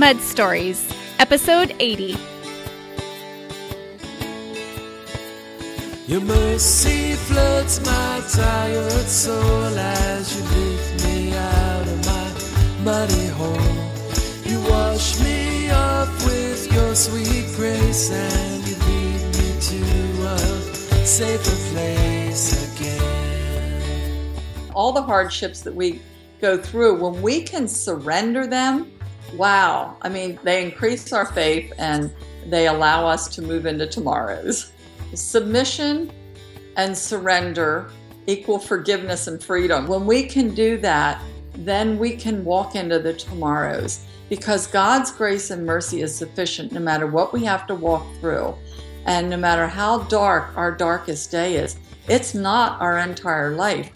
Mud Stories, Episode 80. Your mercy floods my tired soul as you lift me out of my muddy hole. You wash me off with your sweet grace and you lead me to a safer place again. all the hardships that we go through, when we can surrender them, wow. I mean, they increase our faith and they allow us to move into tomorrows. Submission and surrender equal forgiveness and freedom. When we can do that, then we can walk into the tomorrows because God's grace and mercy is sufficient no matter what we have to walk through and no matter how dark our darkest day is. It's not our entire life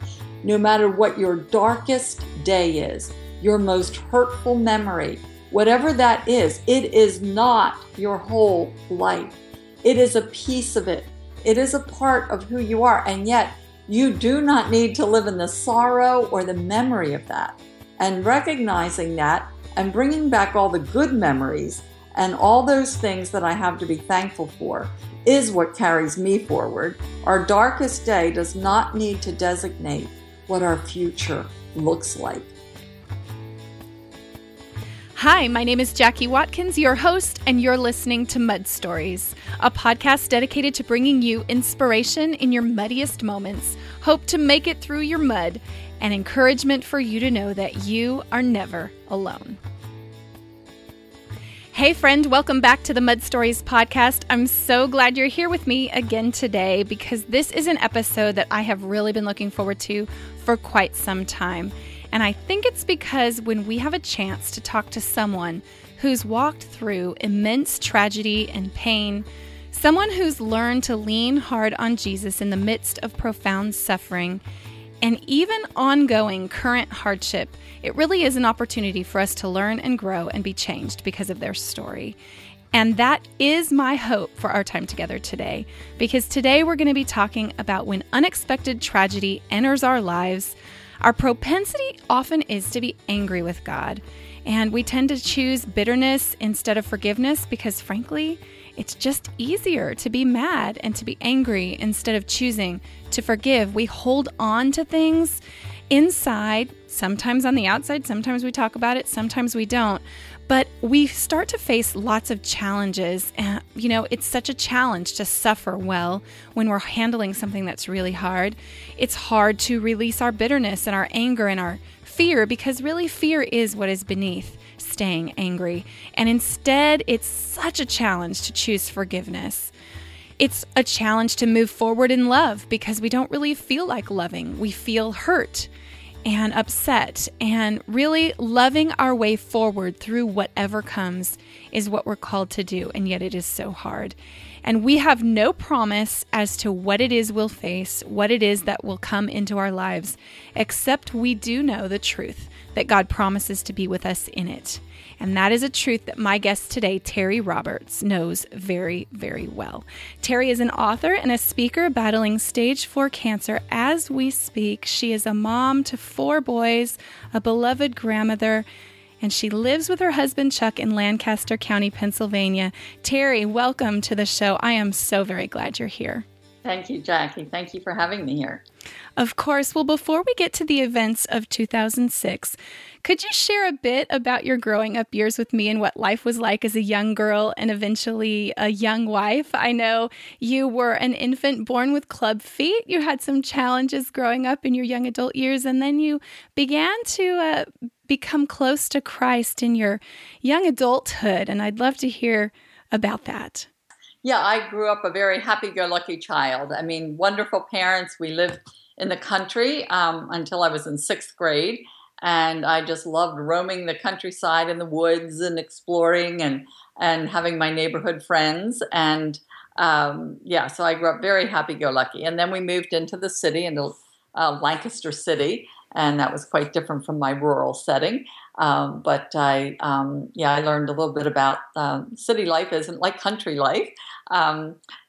no matter what your darkest day is, your most hurtful memory, whatever that is, it is not your whole life. It is a piece of it. It is a part of who you are. And yet, you do not need to live in the sorrow or the memory of that. And recognizing that and bringing back all the good memories and all those things that I have to be thankful for is what carries me forward. Our darkest day does not need to designate what our future looks like. Hi, my name is Jackie Watkins, your host, and you're listening to Mud Stories, a podcast dedicated to bringing you inspiration in your muddiest moments, hope to make it through your mud, and encouragement for you to know that you are never alone. Hey, friend, welcome back to the Mud Stories podcast. I'm so glad you're here with me again today because this is an episode that I have really been looking forward to for quite some time. And I think it's because when we have a chance to talk to someone who's walked through immense tragedy and pain, someone who's learned to lean hard on Jesus in the midst of profound suffering, and even ongoing current hardship, it really is an opportunity for us to learn and grow and be changed because of their story. And that is my hope for our time together today, because today we're going to be talking about when unexpected tragedy enters our lives. Our propensity often is to be angry with God, and we tend to choose bitterness instead of forgiveness because, frankly, it's just easier to be mad and to be angry instead of choosing to forgive. We hold on to things inside, sometimes on the outside, sometimes we talk about it, sometimes we don't. But we start to face lots of challenges. And, you know, it's such a challenge to suffer well when we're handling something that's really hard. It's hard to release our bitterness and our anger and our fear because really fear is what is beneath staying angry. And instead, it's such a challenge to choose forgiveness. It's a challenge to move forward in love because we don't really feel like loving. We feel hurt and upset. And really loving our way forward through whatever comes is what we're called to do. And yet it is so hard. And we have no promise as to what it is we'll face, what it is that will come into our lives, except we do know the truth that God promises to be with us in it. And that is a truth that my guest today, Terri Roberts, knows very, very well. Terri is an author and a speaker battling stage four cancer as we speak. She is a mom to four boys, a beloved grandmother, and she lives with her husband Chuck in Lancaster County, Pennsylvania. Terri, welcome to the show. I am so very glad you're here. Thank you, Jackie. Thank you for having me here. Of course. Well, before we get to the events of 2006, could you share a bit about your growing up years with me and what life was like as a young girl and eventually a young wife? I know you were an infant born with club feet. You had some challenges growing up in your young adult years, and then you began to uh, become close to Christ in your young adulthood. And I'd love to hear about that. Yeah, I grew up a very happy go lucky child. I mean, wonderful parents. We lived in the country um, until I was in sixth grade. And I just loved roaming the countryside and the woods and exploring and, and having my neighborhood friends. And um, yeah, so I grew up very happy go lucky. And then we moved into the city, into uh, Lancaster City. And that was quite different from my rural setting. Um, but I, um, yeah, I learned a little bit about um, city life isn't like country life.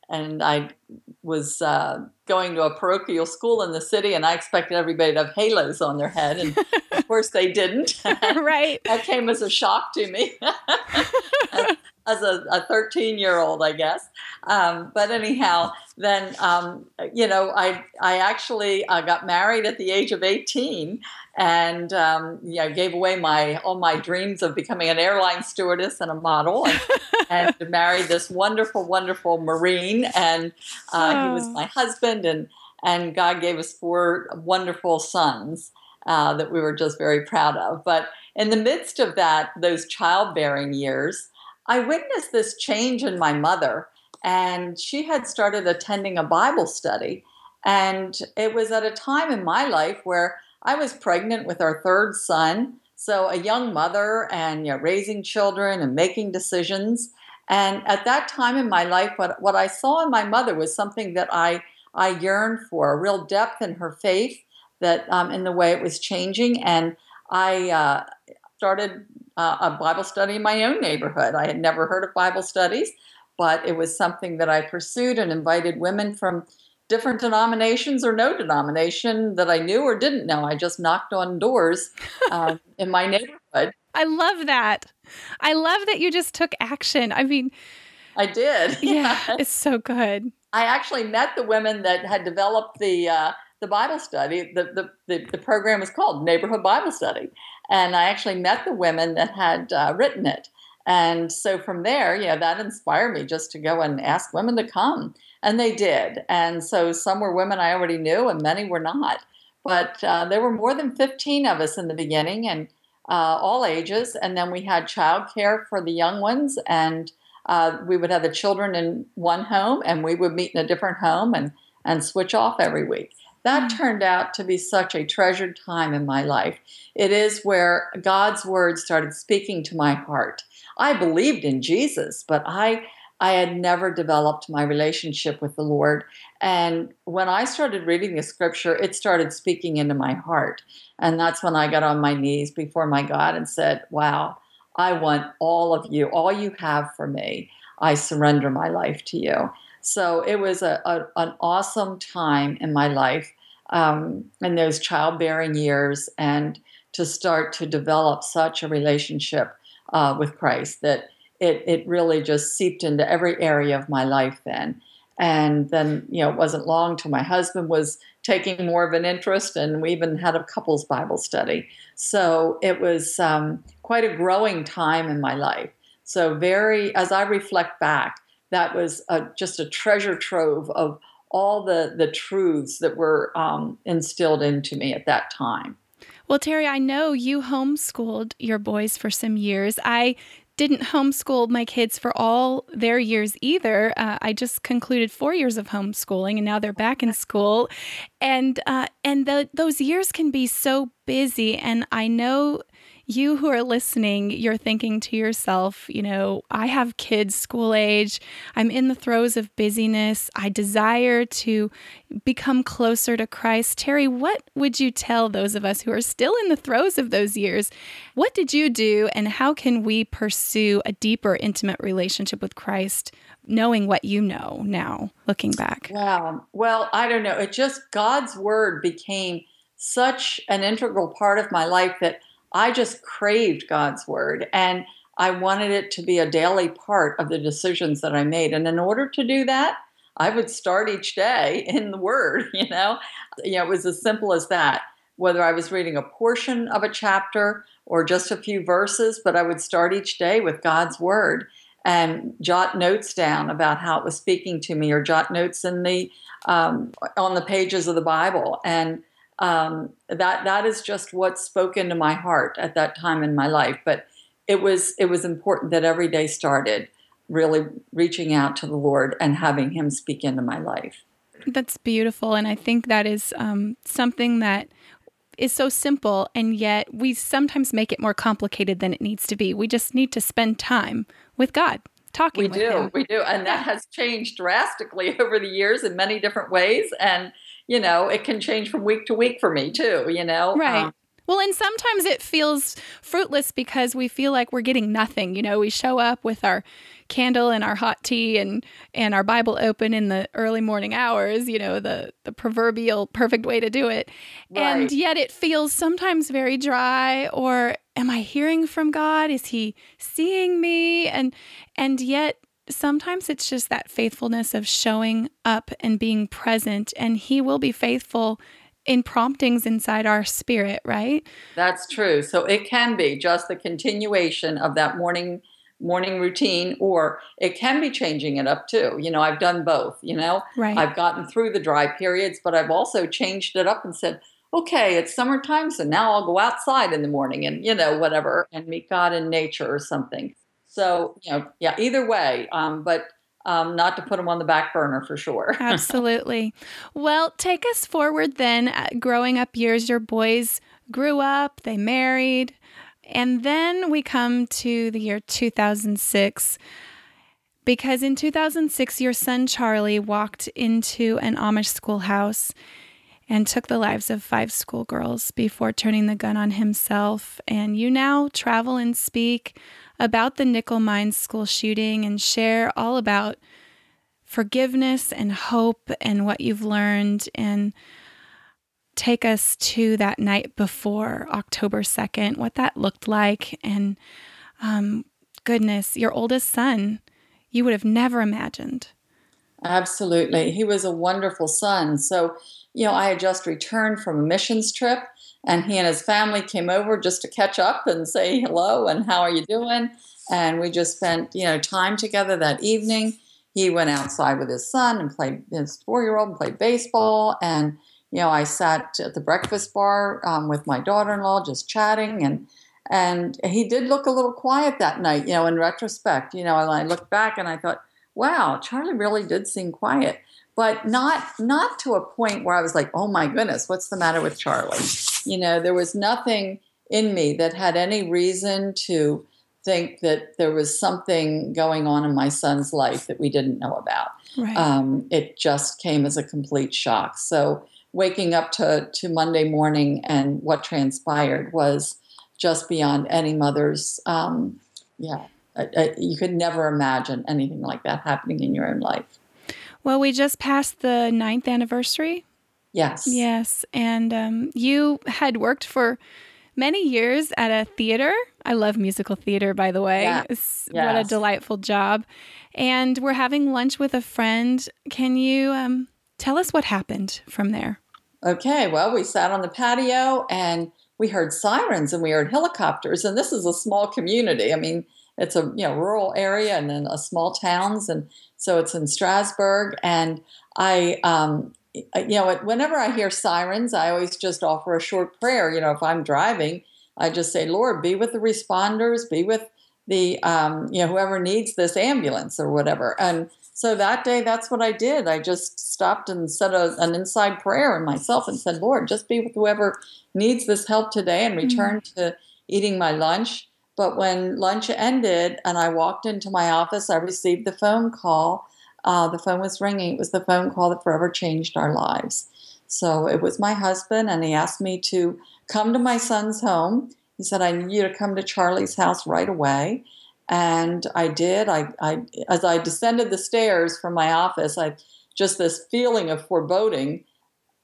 And I was uh, going to a parochial school in the city, and I expected everybody to have halos on their head, and of course they didn't. right. that came as a shock to me. As a 13 year old, I guess. Um, but anyhow, then, um, you know, I, I actually uh, got married at the age of 18 and, um, you know, gave away my, all my dreams of becoming an airline stewardess and a model and, and married this wonderful, wonderful Marine. And uh, oh. he was my husband and, and God gave us four wonderful sons. Uh, that we were just very proud of. But in the midst of that, those childbearing years, I witnessed this change in my mother, and she had started attending a Bible study. And it was at a time in my life where I was pregnant with our third son. So, a young mother and you know, raising children and making decisions. And at that time in my life, what, what I saw in my mother was something that I, I yearned for a real depth in her faith, that um, in the way it was changing. And I uh, started uh, a Bible study in my own neighborhood. I had never heard of Bible studies, but it was something that I pursued and invited women from different denominations or no denomination that I knew or didn't know. I just knocked on doors um, in my neighborhood. I love that. I love that you just took action. I mean, I did. Yeah, it's so good. I actually met the women that had developed the uh, the Bible study. The, the, the, the, program was called Neighborhood Bible Study. And I actually met the women that had uh, written it. And so from there, you know, that inspired me just to go and ask women to come. And they did. And so some were women I already knew, and many were not. But uh, there were more than 15 of us in the beginning, and uh, all ages. And then we had childcare for the young ones. And uh, we would have the children in one home, and we would meet in a different home and, and switch off every week. That mm. turned out to be such a treasured time in my life. It is where God's word started speaking to my heart. I believed in Jesus, but I I had never developed my relationship with the Lord. And when I started reading the scripture, it started speaking into my heart. And that's when I got on my knees before my God and said, Wow, I want all of you, all you have for me. I surrender my life to you. So it was a, a an awesome time in my life um, in those childbearing years and to start to develop such a relationship uh, with Christ that it, it really just seeped into every area of my life then. And then, you know, it wasn't long till my husband was taking more of an interest, and we even had a couples Bible study. So it was um, quite a growing time in my life. So, very, as I reflect back, that was a, just a treasure trove of all the the truths that were um, instilled into me at that time. Well, Terri, I know you homeschooled your boys for some years. I didn't homeschool my kids for all their years either. Uh, I just concluded four years of homeschooling, and now they're back in school, and uh, and the, those years can be so busy. And I know you who are listening, you're thinking to yourself, you know, I have kids school age. I'm in the throes of busyness. I desire to become closer to Christ. Terri, what would you tell those of us who are still in the throes of those years? What did you do, and how can we pursue a deeper, intimate relationship with Christ, knowing what you know now, looking back? Wow. Well, I don't know. It just, God's word became such an integral part of my life that I just craved God's word and I wanted it to be a daily part of the decisions that I made. And in order to do that, I would start each day in the word, you know. You know, it was as simple as that. Whether I was reading a portion of a chapter or just a few verses, but I would start each day with God's word and jot notes down about how it was speaking to me, or jot notes in the um, on the pages of the Bible. And um, that that is just what spoke into my heart at that time in my life. But it was it was important that every day started really reaching out to the Lord and having Him speak into my life. That's beautiful, and I think that is um, something that is so simple, and yet we sometimes make it more complicated than it needs to be. We just need to spend time with God talking. We do, him. we do, and that has changed drastically over the years in many different ways, and you know, it can change from week to week for me too, you know. Right. Um, Well, and sometimes it feels fruitless because we feel like we're getting nothing. You know, we show up with our candle and our hot tea and and our Bible open in the early morning hours, you know, the the proverbial perfect way to do it. Right. And yet it feels sometimes very dry or am I hearing from God? Is he seeing me? And and yet sometimes it's just that faithfulness of showing up and being present and he will be faithful in promptings inside our spirit, right? That's true. So it can be just the continuation of that morning morning routine or it can be changing it up too. You know, I've done both, you know. Right. I've gotten through the dry periods, but I've also changed it up and said, okay, it's summertime, so now I'll go outside in the morning and, you know, whatever, and meet God in nature or something. So, you know, yeah, either way. Um, but um, not to put them on the back burner for sure. Absolutely. Well, take us forward then. Uh, growing up years, your boys grew up, they married, and then we come to the year 2006. Because in 2006, your son Charlie walked into an Amish schoolhouse and took the lives of five schoolgirls before turning the gun on himself. And you now travel and speak about the Nickel Mines school shooting and share all about forgiveness and hope and what you've learned and take us to that night before October 2nd, what that looked like. And um, goodness, your oldest son, you would have never imagined. Absolutely. He was a wonderful son. So, you know, I had just returned from a missions trip and he and his family came over just to catch up and say hello and how are you doing? And we just spent you know time together that evening. He went outside with his son and played his four-year-old and played baseball. And you know i sat at the breakfast bar um, with my daughter-in-law just chatting. And and he did look a little quiet that night you know in retrospect you know and i looked back and i thought wow charlie really did seem quiet. But not not to a point where I was like, "Oh my goodness, what's the matter with Charlie?" You know, there was nothing in me that had any reason to think that there was something going on in my son's life that we didn't know about. Right. Um, it just came as a complete shock. So waking up to to Monday morning and what transpired was just beyond any mother's. Um, yeah, I, I, you could never imagine anything like that happening in your own life. Well, we just passed the ninth anniversary. Yes. Yes. And um, you had worked for many years at a theater. I love musical theater, by the way. Yes. yes. What a delightful job. And we're having lunch with a friend. Can you um, tell us what happened from there? Okay. Well, we sat on the patio and we heard sirens and we heard helicopters. And this is a small community. I mean, it's a you know rural area and then a small towns and so it's in Strasburg And I, um, you know, whenever I hear sirens, I always just offer a short prayer. You know, if I'm driving, I just say, Lord, be with the responders, be with the, um, you know, whoever needs this ambulance or whatever. And so that day, that's what I did. I just stopped and said a, an inside prayer in myself and said, Lord, just be with whoever needs this help today and return mm-hmm. to eating my lunch. But when lunch ended and I walked into my office, I received the phone call. Uh, the phone was ringing. It was the phone call that forever changed our lives. So it was my husband, and he asked me to come to my son's home. He said, I need you to come to Charlie's house right away. And I did. I, I as I descended the stairs from my office, I just this feeling of foreboding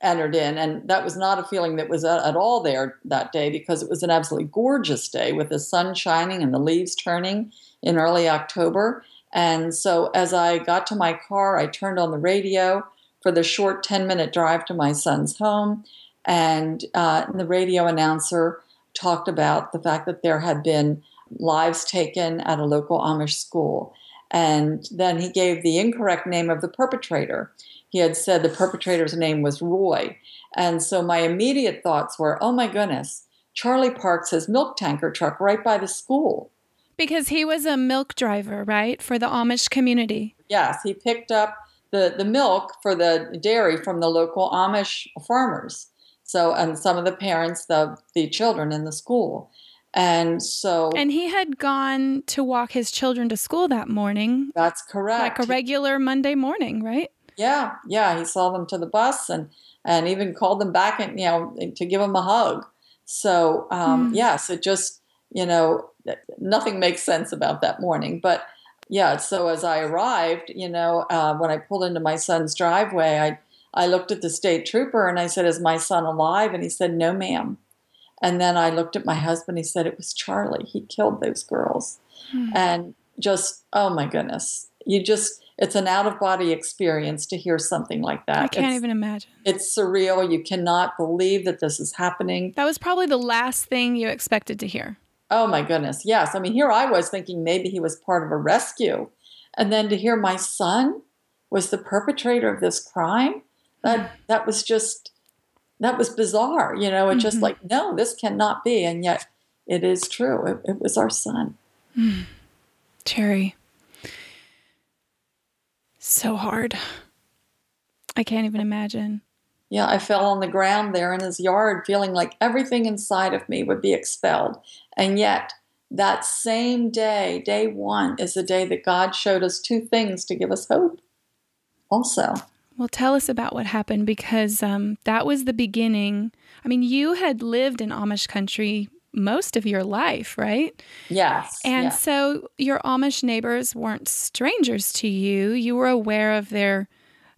entered in. And that was not a feeling that was at all there that day because it was an absolutely gorgeous day with the sun shining and the leaves turning in early October. And so as I got to my car, I turned on the radio for the short 10 minute drive to my son's home. And uh, the radio announcer talked about the fact that there had been lives taken at a local Amish school. And then he gave the incorrect name of the perpetrator he had said the perpetrator's name was Roy. And so my immediate thoughts were, oh my goodness, Charlie parks his milk tanker truck right by the school. Because he was a milk driver, right, for the Amish community. Yes, he picked up the, the milk for the dairy from the local Amish farmers. So, and some of the parents, the, the children in the school. And so. And he had gone to walk his children to school that morning. That's correct. Like a regular Monday morning, right? Yeah, yeah. He saw them to the bus and and even called them back and you know to give them a hug. So, um, mm. yes, it just, you know, nothing makes sense about that morning. But yeah, so as I arrived, you know, uh, when I pulled into my son's driveway, I, I looked at the state trooper and I said, Is my son alive? And he said, No, ma'am. And then I looked at my husband. He said, It was Charlie. He killed those girls. Mm. And just, oh my goodness. You just, it's an out of body experience to hear something like that. I can't it's, even imagine. It's surreal. You cannot believe that this is happening. That was probably the last thing you expected to hear. Oh my goodness. Yes. I mean, here I was thinking maybe he was part of a rescue. And then to hear my son was the perpetrator of this crime, that that was just that was bizarre. You know, it mm-hmm. just like, no, this cannot be. And yet it is true. It, it was our son. Mm. Cherry. So hard. I can't even imagine. Yeah, I fell on the ground there in his yard, feeling like everything inside of me would be expelled. And yet, that same day, day one, is the day that God showed us two things to give us hope. Also, well, tell us about what happened because um, that was the beginning. I mean, you had lived in Amish country most of your life, right? Yes. And so your Amish neighbors weren't strangers to you. You were aware of their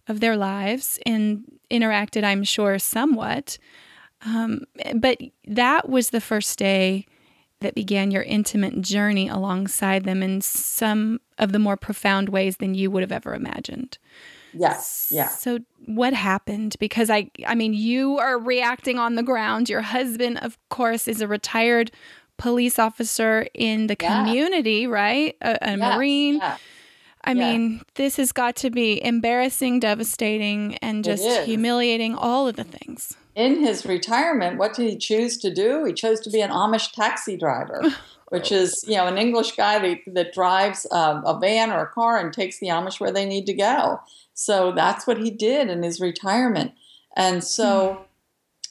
of their lives and interacted, I'm sure, somewhat. Um, but that was the first day that began your intimate journey alongside them in some of the more profound ways than you would have ever imagined. Yes. Yeah. So what happened? Because I I mean you are reacting on the ground. Your husband, of course, is a retired police officer in the yeah. community, right? A, a yes. Marine. Yeah. I yeah. mean, this has got to be embarrassing, devastating, and just humiliating all of the things. In his retirement, what did he choose to do? He chose to be an Amish taxi driver. which is you know an English guy that, that drives um, a van or a car and takes the Amish where they need to go. So that's what he did in his retirement. And so mm.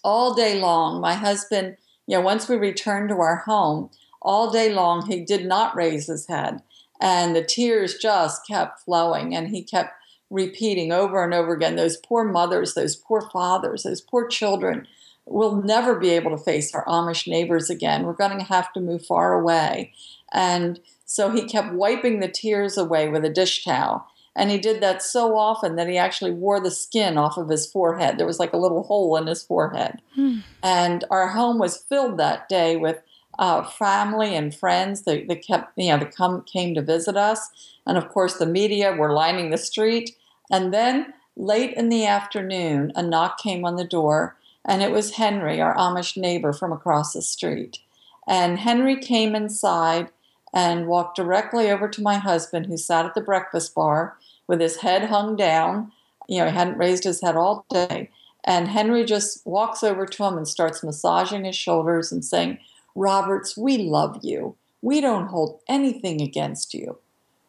all day long, my husband, you know, once we returned to our home, all day long he did not raise his head, and the tears just kept flowing, and he kept repeating over and over again those poor mothers, those poor fathers, those poor children we'll never be able to face our Amish neighbors again. We're going to have to move far away. And so he kept wiping the tears away with a dish towel. And he did that so often that he actually wore the skin off of his forehead. There was like a little hole in his forehead. Hmm. And our home was filled that day with uh, family and friends that, that kept, you know, that come, came to visit us. And of course, the media were lining the street. And then late in the afternoon, a knock came on the door and it was Henry, our Amish neighbor from across the street. And Henry came inside and walked directly over to my husband, who sat at the breakfast bar with his head hung down. You know, he hadn't raised his head all day. And Henry just walks over to him and starts massaging his shoulders and saying, Roberts, we love you. We don't hold anything against you.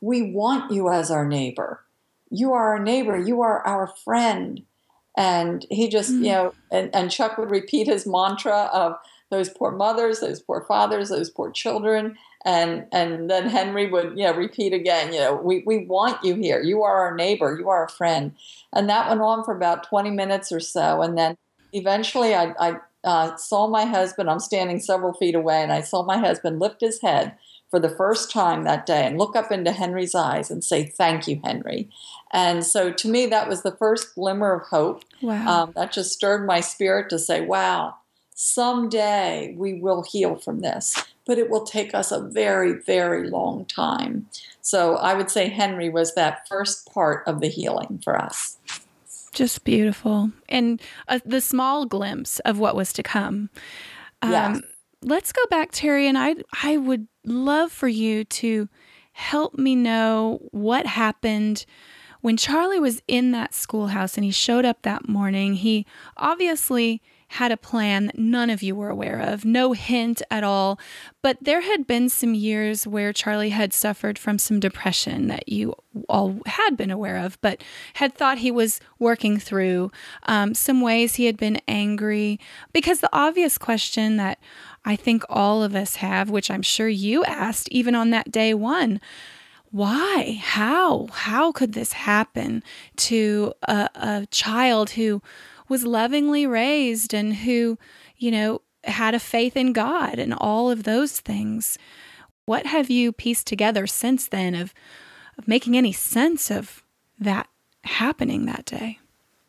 We want you as our neighbor. You are our neighbor. You are our friend. And he just, mm-hmm. you mm. know, and, and Chuck would repeat his mantra of those poor mothers, those poor fathers, those poor children. And and then Henry would, you know, repeat again, you know, we, we want you here. You are our neighbor. You are a friend. And that went on for about 20 minutes or so. And then eventually I, I uh, saw my husband, I'm standing several feet away, and I saw my husband lift his head for the first time that day and look up into Henry's eyes and say, Thank you, Henry. And so to me, that was the first glimmer of hope. Wow. Um, that just stirred my spirit to say, Wow, someday we will heal from this, but it will take us a very, very long time. So I would say Henry was that first part of the healing for us. Just beautiful. And uh, the small glimpse of what was to come. Um, yes. Let's go back, Terri, and I, I would love for you to help me know what happened when Charlie was in that schoolhouse and he showed up that morning. He obviously had a plan that none of you were aware of, no hint at all. But there had been some years where Charlie had suffered from some depression that you all had been aware of, but had thought he was working through. Um, some ways he had been angry. Because the obvious question that I think all of us have, which I'm sure you asked even on that day one. Why? How? How could this happen to a, a child who was lovingly raised and who, you know, had a faith in God and all of those things. What have you pieced together since then of, of making any sense of that happening that day?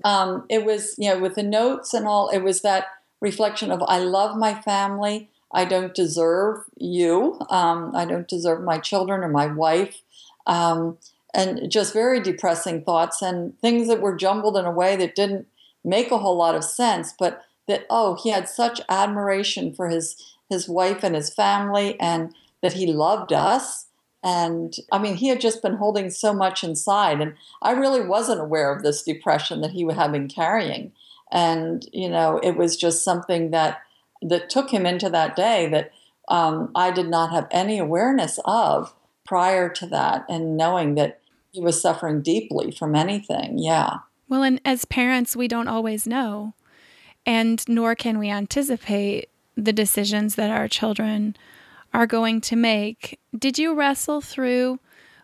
Um, it was, you know, with the notes and all, it was that reflection of I love my family. I don't deserve you. Um, I don't deserve my children or my wife. Um, and just very depressing thoughts and things that were jumbled in a way that didn't make a whole lot of sense, but that, oh, he had such admiration for his, his wife and his family and that he loved us. And I mean, he had just been holding so much inside. And I really wasn't aware of this depression that he had been carrying. And, you know, it was just something that, that took him into that day that um, I did not have any awareness of prior to that and knowing that he was suffering deeply from anything. Yeah. Well, and as parents, we don't always know, and nor can we anticipate the decisions that our children are going to make. Did you wrestle through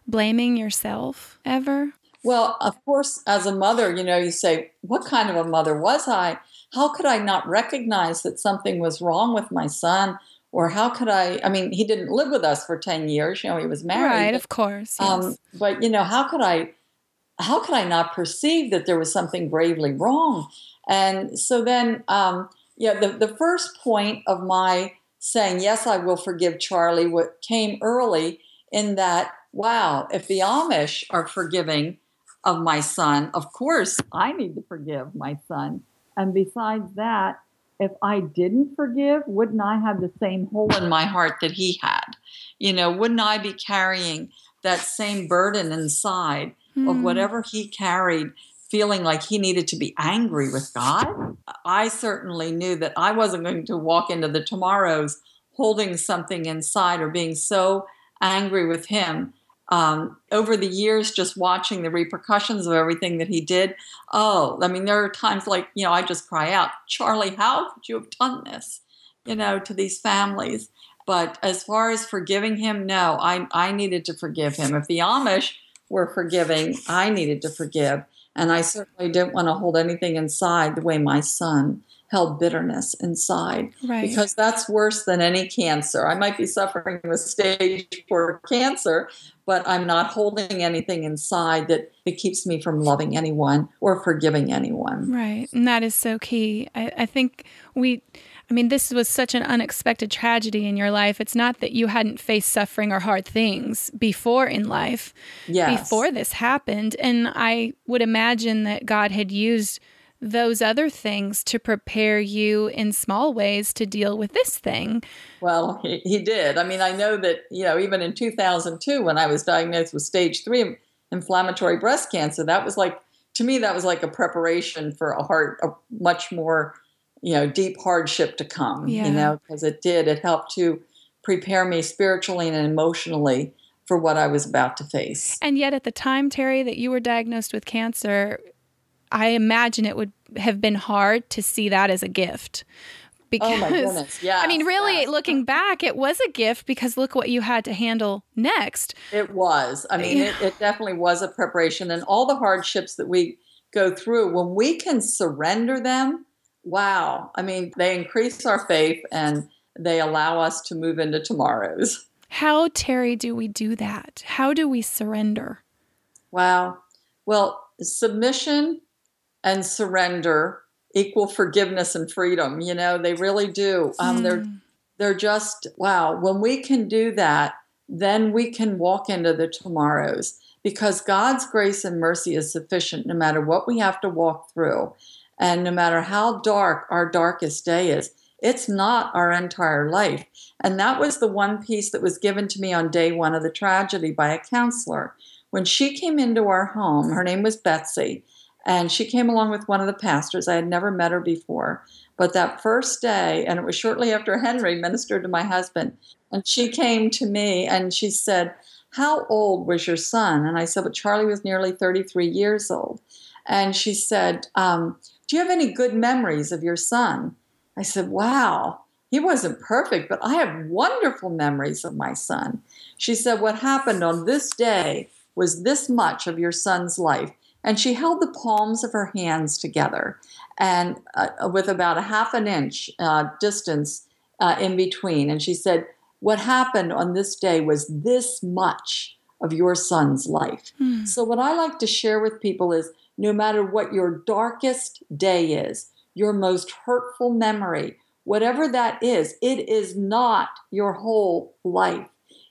blaming yourself ever? Well, of course, as a mother, you know, you say, What kind of a mother was I? How could I not recognize that something was wrong with my son? Or how could I? I mean, he didn't live with us for 10 years, you know, he was married. Right, of course. Yes. Um, but, you know, how could I? How could I not perceive that there was something gravely wrong? And so then, um, yeah, the, the first point of my saying, Yes, I will forgive Charlie, what came early in that, wow, if the Amish are forgiving of my son, of course I need to forgive my son. And besides that, if I didn't forgive, wouldn't I have the same hole in my heart that he had? You know, wouldn't I be carrying that same burden inside mm. of hmm. whatever he carried feeling like he needed to be angry with God. I certainly knew that I wasn't going to walk into the tomorrows holding something inside or being so angry with him. Um, over the years, just watching the repercussions of everything that he did. Oh, I mean, there are times like, you know, I just cry out, Charlie, how could you have done this, you know, to these families? But as far as forgiving him, no, I, I needed to forgive him. If the Amish were forgiving, I needed to forgive. And I certainly didn't want to hold anything inside the way my son held bitterness inside. Right. Because that's worse than any cancer. I might be suffering with stage four cancer, but I'm not holding anything inside that it keeps me from loving anyone or forgiving anyone. Right. And that is so key. I, I think we I mean, this was such an unexpected tragedy in your life. It's not that you hadn't faced suffering or hard things before in life, yes. before this happened. And I would imagine that God had used those other things to prepare you in small ways to deal with this thing. Well, he, he did. I mean, I know that, you know, even in 2002, when I was diagnosed with stage three inflammatory breast cancer, that was like, to me, that was like a preparation for a heart, a much more you know deep hardship to come yeah. you know because it did it helped to prepare me spiritually and emotionally for what i was about to face and yet at the time terri that you were diagnosed with cancer i imagine it would have been hard to see that as a gift because oh my goodness, yeah. I mean, really, looking mm-hmm. back, it was a gift because look what you had to handle next. It was. I mean, it, it definitely was a preparation, and all the hardships that we go through when we can surrender them wow. I mean, they increase our faith and they allow us to move into tomorrows. How, Terri, do we do that? How do we surrender? Wow. Well, submission and surrender equal forgiveness and freedom. You know, they really do. Um, mm. They're they're just wow. When we can do that, then we can walk into the tomorrows because God's grace and mercy is sufficient no matter what we have to walk through. And no matter how dark our darkest day is, it's not our entire life. And that was the one piece that was given to me on day one of the tragedy by a counselor. When she came into our home, her name was Betsy, and she came along with one of the pastors. I had never met her before. But that first day, and it was shortly after Henry ministered to my husband, and she came to me and she said, How old was your son? And I said, Well, Charlie was nearly 33 years old. And she said, um, do you have any good memories of your son? I said, Wow, he wasn't perfect, but I have wonderful memories of my son. She said, What happened on this day was this much of your son's life. And she held the palms of her hands together. and uh, with about a half an inch uh, distance uh, in between. And she said, What happened on this day was this much of your son's life. Hmm. So, what I like to share with people is no matter what your darkest day is, your most hurtful memory, whatever that is, it is not your whole life.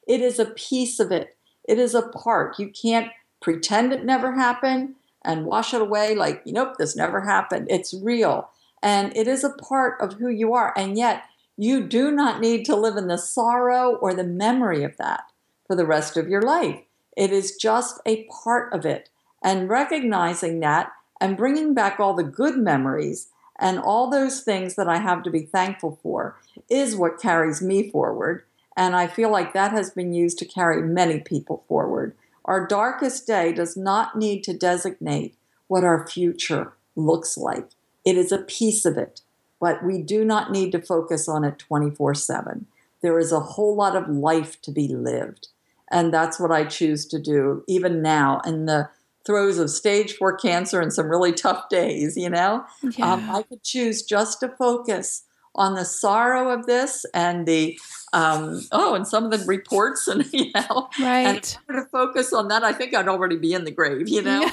It is a piece of it, it is a part. You can't pretend it never happened and wash it away like, nope, this never happened. It's real. And it is a part of who you are. And yet, you do not need to live in the sorrow or the memory of that for the rest of your life. It is just a part of it. And recognizing that and bringing back all the good memories and all those things that I have to be thankful for is what carries me forward. And I feel like that has been used to carry many people forward. Our darkest day does not need to designate what our future looks like. It is a piece of it, but we do not need to focus on it 24 7. There is a whole lot of life to be lived. And that's what I choose to do, even now in the throes of stage four cancer and some really tough days, you know? Yeah. Um, I could choose just to focus on the sorrow of this and the um, oh, and some of the reports, and you know, and right. if I were to focus on that, I think I'd already be in the grave, you know.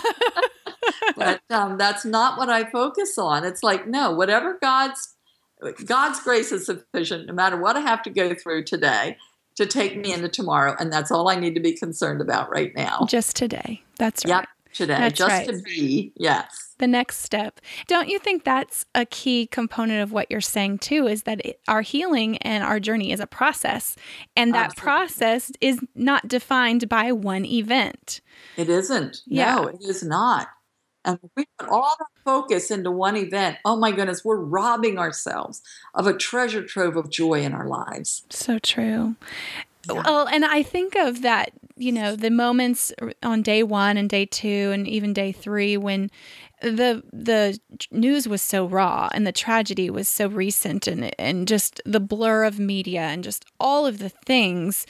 but um, that's not what I focus on. It's like no, whatever God's God's grace is sufficient, no matter what I have to go through today, to take me into tomorrow, and that's all I need to be concerned about right now. Just today. That's right. Yep, today, That's just right. to be. Yes. the next step. Don't you think that's a key component of what you're saying too? Is that it, our healing and our journey is a process, and that Absolutely. process is not defined by one event. It isn't. Yeah. No, it is not. And if we put all our focus into one event, oh my goodness, we're robbing ourselves of a treasure trove of joy in our lives. So true. Yeah. Well, and I think of that, you know, the moments on day one and day two and even day three when the the news was so raw and the tragedy was so recent and and just the blur of media and just all of the things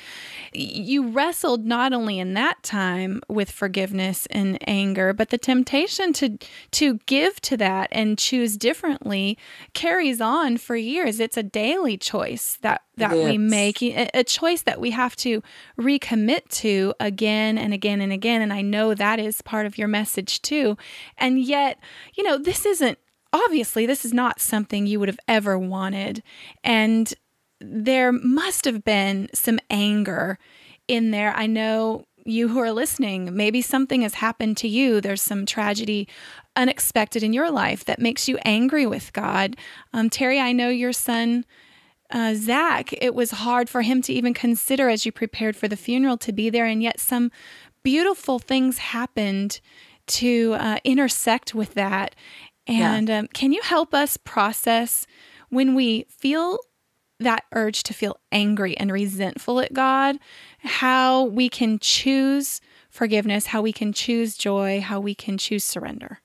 you wrestled not only in that time with forgiveness and anger but the temptation to to give to that and choose differently carries on for years. It's a daily choice that that we make a, a choice that we have to recommit to again and again and again. And I know that is part of your message too. And yet you know this isn't obviously this is not something you would have ever wanted and there must have been some anger in there. I know you who are listening, maybe something has happened to you. There's some tragedy unexpected in your life that makes you angry with God. Um, Terri, I know your son. Uh, Zach, it was hard for him to even consider as you prepared for the funeral to be there, and yet some beautiful things happened to uh, intersect with that. And um, can you help us process when we feel that urge to feel angry and resentful at God, how we can choose forgiveness, how we can choose joy, how we can choose surrender.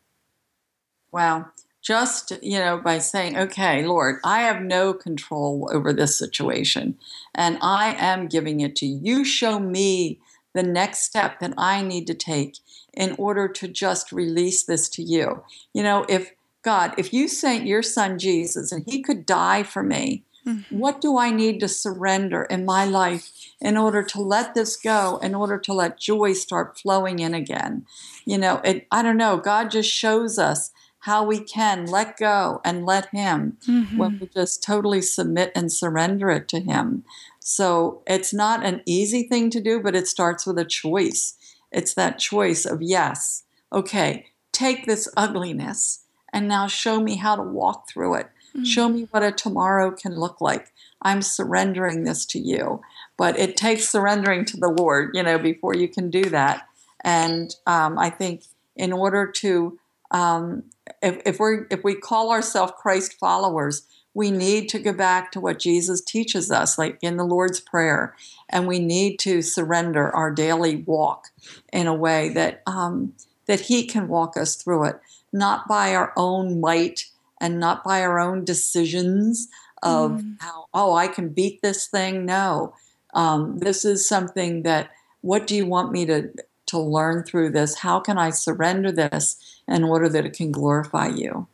Wow. Just, you know, by saying, okay, Lord, I have no control over this situation and I am giving it to you. You show me the next step that I need to take in order to just release this to you. You know, if God, if you sent your son Jesus and he could die for me, mm-hmm. what do I need to surrender in my life in order to let this go, in order to let joy start flowing in again? You know, it, I don't know. God just shows us how we can let go and let Him when mm-hmm. we just totally submit and surrender it to Him. So it's not an easy thing to do, but it starts with a choice. It's that choice of, yes, okay, take this ugliness and now show me how to walk through it. Show me what a tomorrow can look like. I'm surrendering this to you. But it takes surrendering to the Lord, you know, before you can do that. And um, I think in order to, um, if, if we if we call ourselves Christ followers, we need to go back to what Jesus teaches us, like in the Lord's Prayer, and we need to surrender our daily walk in a way that um, that He can walk us through it, not by our own might and not by our own decisions of Mm. how oh I can beat this thing. No, um, this is something that. What do you want me to to learn through this? How can I surrender this in order that it can glorify you?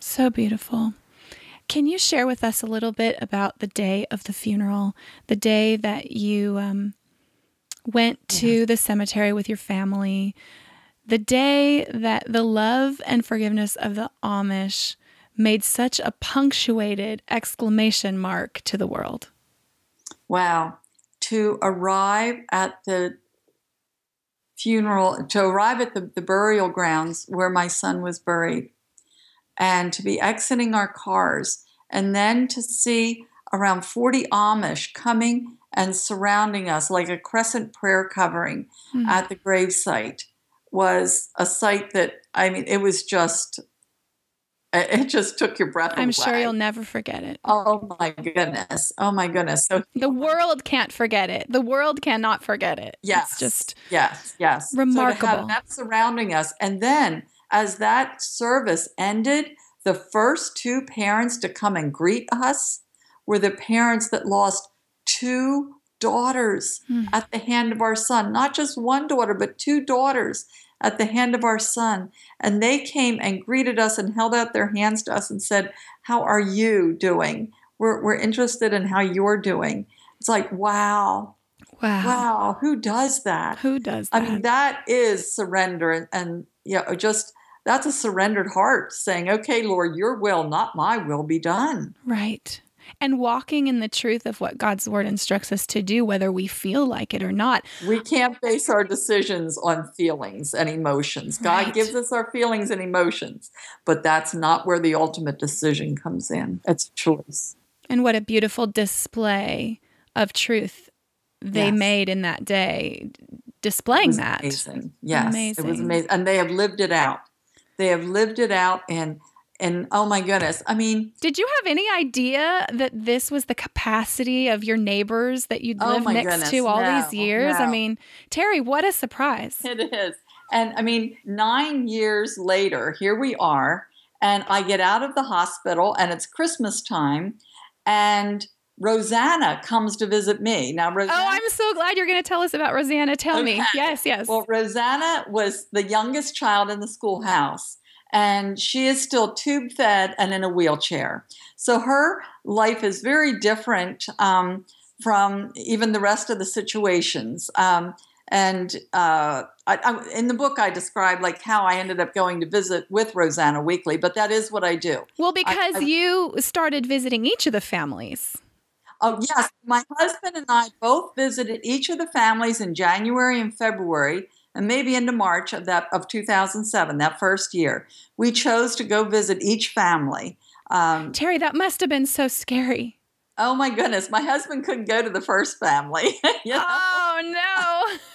So beautiful. Can you share with us a little bit about the day of the funeral, the day that you um, went to the cemetery with your family, the day that the love and forgiveness of the Amish made such a punctuated exclamation mark to the world? Wow. To arrive at the funeral, to arrive at the, the burial grounds where my son was buried, and to be exiting our cars, and then to see around 40 Amish coming and surrounding us like a crescent prayer covering Mm. at the gravesite was a sight that, I mean, it was just, it just took your breath away. I'm away. sure you'll never forget it. Oh my goodness. Oh my goodness. So The world can't forget it. The world cannot forget it. Yes. It's just yes, yes. So to remarkable. have that surrounding us, and then as that service ended, the first two parents to come and greet us were the parents that lost two daughters Hmm. at the hand of our son. Not just one daughter, but two daughters at the hand of our son. And they came and greeted us and held out their hands to us and said, How are you doing? We're, we're interested in how you're doing. It's like, wow, wow. wow, who does that? Who does that? I mean, that is surrender, and, and you know, just that's a surrendered heart saying, "Okay, Lord, Your will, not my will, be done." right. And walking in the truth of what God's word instructs us to do, whether we feel like it or not. We can't base our decisions on feelings and emotions. God gives us our feelings and emotions, but that's not where the ultimate decision comes in. It's a choice. And what a beautiful display of truth they Yes. made in that day, It displaying was that. amazing. Yes, it was Amazing. amazing, and they have lived it out. They have lived it out, and and oh my goodness, I mean, Did you have any idea that this was the capacity of your neighbors that you'd Oh lived next goodness, to all no, these years? I mean, Terri, what a surprise. It is. And I mean, nine years later, here we are, and I get out of the hospital, and it's Christmas time, and Rosanna comes to visit me. Now, Rosanna. Oh, I'm so glad you're going to tell us about Rosanna. Tell me. Yes, yes. Well, Rosanna was the youngest child in the schoolhouse, and she is still tube fed and in a wheelchair. So her life is very different um, from even the rest of the situations. Um, and uh, I, I, in the book, I describe like how I ended up going to visit with Rosanna weekly, but that is what I do. well, because I- you started visiting each of the families. Oh, yes. My husband and I both visited each of the families in January and February and maybe into March of that of 2007, that first year. We chose to go visit each family. Um, Terri, that must have been so scary. oh my goodness, my husband couldn't go to the first family. you know? Oh, no.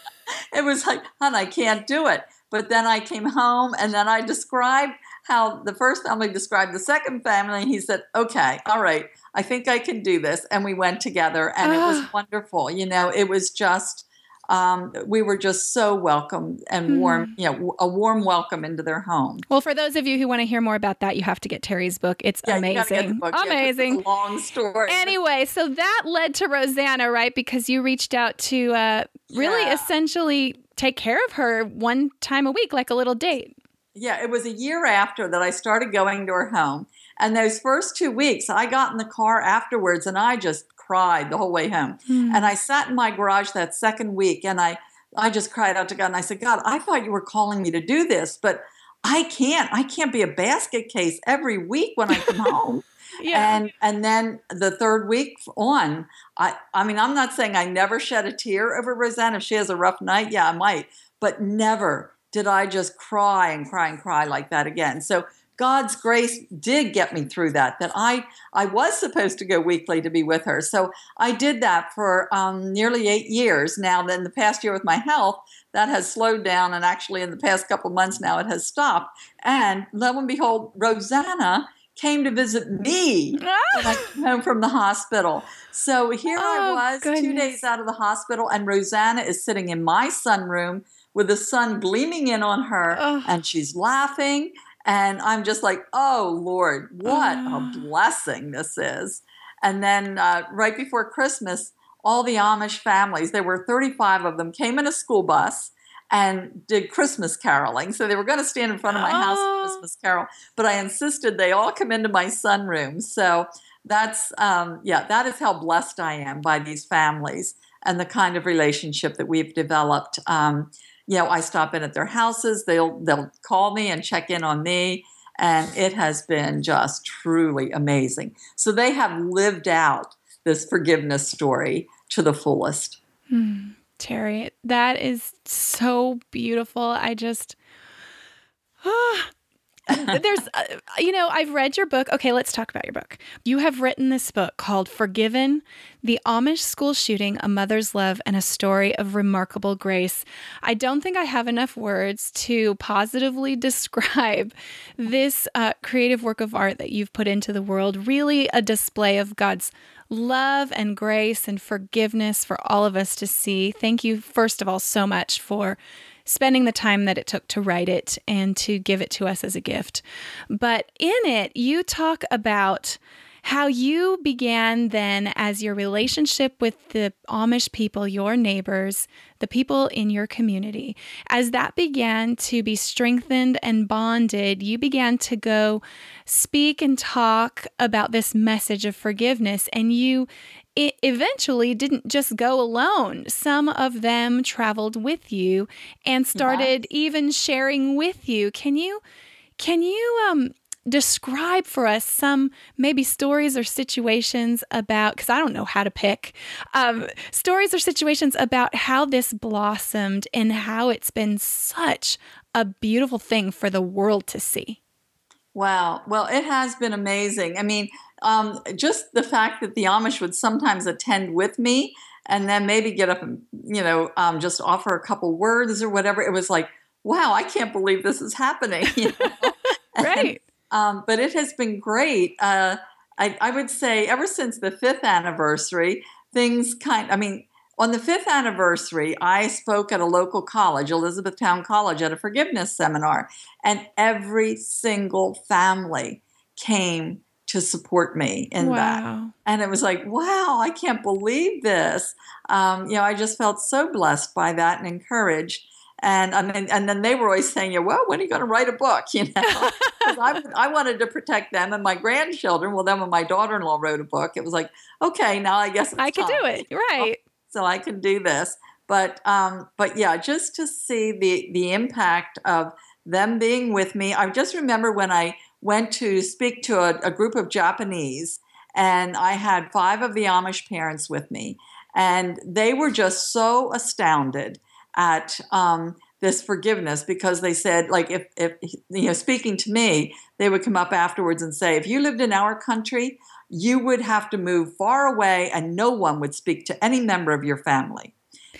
It was like, hon, I can't do it. But then I came home and then I described how the first family described the second family. And he said, okay, all right, I think I can do this. And we went together and it was Ah. wonderful. You know, it was just, um, we were just so welcome and warm, you know, a warm welcome into their home. Well, for those of you who want to hear more about that, you have to get Terri's book. It's Yeah, get the amazing. Yeah, amazing. long story. Anyway, so that led to Rosanna, right? Because you reached out to uh, really Yeah. essentially take care of her one time a week, like a little date. Yeah, it was a year after that I started going to her home. And those first two weeks, I got in the car afterwards and I just cried the whole way home. Hmm. And I sat in my garage that second week and I, I just cried out to God and I said, God, I thought you were calling me to do this, but I can't. I can't be a basket case every week when I come home. yeah. And and then the third week on, I I mean, I'm not saying I never shed a tear over Rosanna. If she has a rough night, yeah, I might, but never did I just cry and cry and cry like that again. So God's grace did get me through that. That I I was supposed to go weekly to be with her. So I did that for um, nearly eight years. Now, then the past year with my health, that has slowed down, and actually in the past couple months now, it has stopped. And lo and behold, Rosanna came to visit me when I came home from the hospital. So here Oh, I was, two days out of the hospital, and Rosanna is sitting in my sunroom with the sun gleaming in on her, Ugh. and she's laughing. And I'm just like, oh, Lord, what a Ah. blessing this is. And then uh, right before Christmas, all the Amish families, there were 35 of them, came in a school bus and did Christmas caroling. So they were going to stand in front of my house Oh. for Christmas carol, but I insisted they all come into my sunroom. So that's um, yeah, that is how blessed I am by these families and the kind of relationship that we've developed. Um, you know, I stop in at their houses. They'll they'll call me and check in on me, and it has been just truly amazing. So they have lived out this forgiveness story to the fullest. Hmm. Terri, that is so beautiful. I just. There's, uh, you know, I've read your book. Okay, let's talk about your book. You have written this book called Forgiven The Amish School Shooting, A Mother's Love, and a Story of Remarkable Grace. I don't think I have enough words to positively describe this uh, creative work of art that you've put into the world. Really, a display of God's love and grace and forgiveness for all of us to see. Thank you, first of all, so much for spending the time that it took to write it and to give it to us as a gift. But in it, you talk about how you began then as your relationship with the Amish people, your neighbors, the people in your community. As that began to be strengthened and bonded, you began to go speak and talk about this message of forgiveness, and you it eventually didn't just go alone. Some of them traveled with you and started even sharing with you. Can you can you um describe for us some maybe stories or situations about because I don't know how to pick um, stories or situations about how this blossomed and how it's been such a beautiful thing for the world to see. Wow. Well, it has been amazing. I mean, um, just the fact that the Amish would sometimes attend with me and then maybe get up and, you know, um, just offer a couple words or whatever. It was like, wow, I can't believe this is happening. You know? Right. um, but it has been great. Uh, I, I would say ever since the fifth anniversary, things kind I mean, on the fifth anniversary, I spoke at a local college, Elizabethtown College, at a forgiveness seminar, and every single family came to support me in that. And it was like, wow, I can't believe this. Um, you know, I just felt so blessed by that and encouraged. And I mean, and then they were always saying, "Yeah, well, when are you going to write a book?" You know, I, I wanted to protect them and my grandchildren. Well, then when my daughter-in-law wrote a book, it was like, okay, now I guess it's I could do it. Right. So I can do this. But um, but yeah, just to see the the impact of them being with me. I just remember when I went to speak to a, a group of Japanese, and I had five of the Amish parents with me, and they were just so astounded at um, this forgiveness because they said like if, if you know speaking to me they would come up afterwards and say if you lived in our country you would have to move far away and no one would speak to any member of your family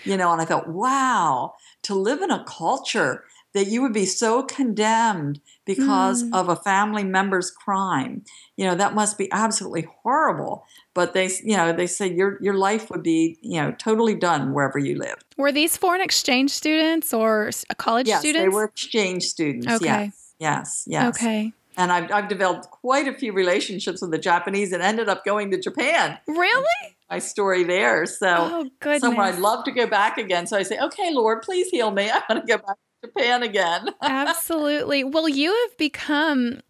you know and i thought wow to live in a culture that you would be so condemned because Mm. of a family member's crime you know that must be absolutely horrible but they you know they say your your life would be you know totally done wherever you live Were these foreign exchange students or college yes students? they were exchange students Okay. yes yes yes Okay. And I've, I've developed quite a few relationships with the japanese and ended up going to japan Really? my story there so Oh, goodness. somewhere I'd love to go back again. So I say, okay, Lord, please heal me. I want to go back to Japan again. Absolutely. Well, you have become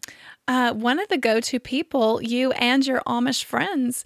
uh, one of the go to people, you and your Amish friends,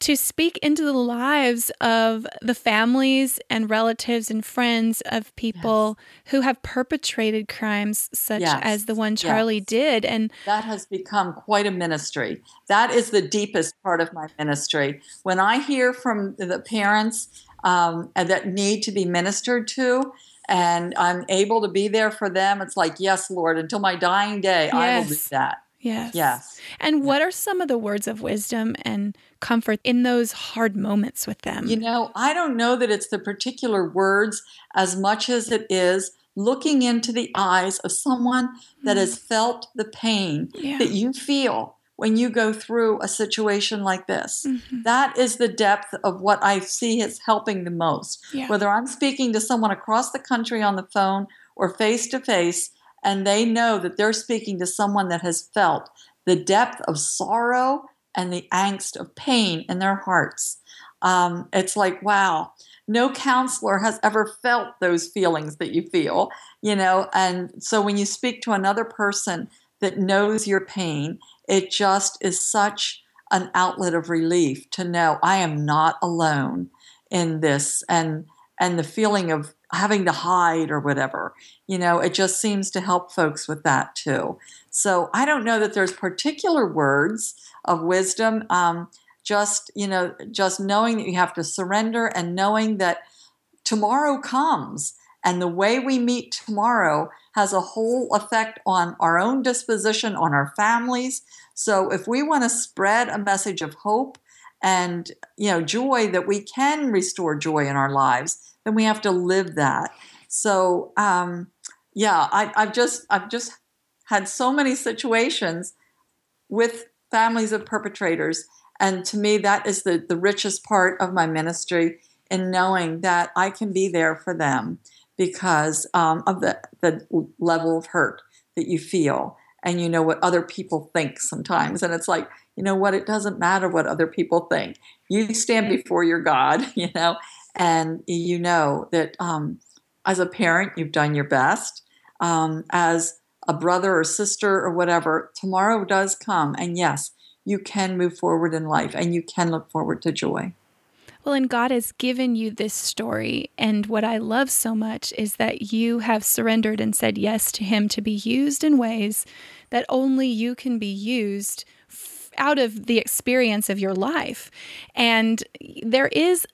to speak into the lives of the families and relatives and friends of people who have perpetrated crimes such Yes. as the one Charlie Yes. did. And That has become quite a ministry. That is the deepest part of my ministry. When I hear from the parents um, that need to be ministered to, and I'm able to be there for them, it's like, yes, Lord, until my dying day, I will do that. Yes. Yes. And what are some of the words of wisdom and comfort in those hard moments with them? You know, I don't know that it's the particular words as much as it is looking into the eyes of someone that has felt the pain Yeah. that you feel when you go through a situation like this. Mhm. That is the depth of what I see is helping the most. Yeah. Whether I'm speaking to someone across the country on the phone or face to face, and they know that they're speaking to someone that has felt the depth of sorrow and the angst of pain in their hearts. um, it's like, wow, no counselor has ever felt those feelings that you feel, you know. And so when you speak to another person that knows your pain, it just is such an outlet of relief to know I am not alone in this and and the feeling of having to hide or whatever. You know, it just seems to help folks with that too. So I don't know that there's particular words of wisdom. Um, just you know just knowing that you have to surrender and knowing that tomorrow comes and the way we meet tomorrow has a whole effect on our own disposition on our families so if we want to spread a message of hope and you know joy that we can restore joy in our lives then we have to live that so um, yeah I, i've just i've just had so many situations with families of perpetrators and to me, that is the, the richest part of my ministry in knowing that I can be there for them because um, of the, the level of hurt that you feel. And you know what other people think sometimes. And it's like, you know what? It doesn't matter what other people think. You stand before your God, you know, and you know that um, as a parent, you've done your best. Um, as a brother or sister or whatever, tomorrow does come. And yes, you can move forward in life and you can look forward to joy. Well, and God has given you this story. And what I love so much is that you have surrendered and said yes to Him to be used in ways that only you can be used out of the experience of your life. And there is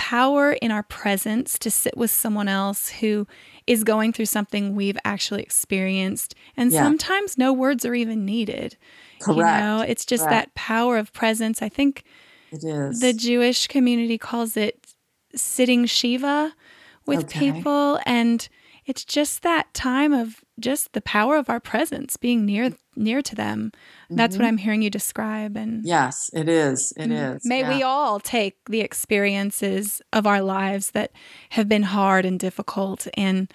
power in our presence to sit with someone else who is going through something we've actually experienced. And yeah. sometimes no words are even needed. Correct. You know, it's just Correct. that power of presence. I think it is. The Jewish community calls it sitting Shiva with okay. people and it's just that time of just the power of our presence being near near to them mm-hmm. that's what mm-hmm. i'm hearing you describe and yes it is It is. may yeah. we all take the experiences of our lives that have been hard and difficult and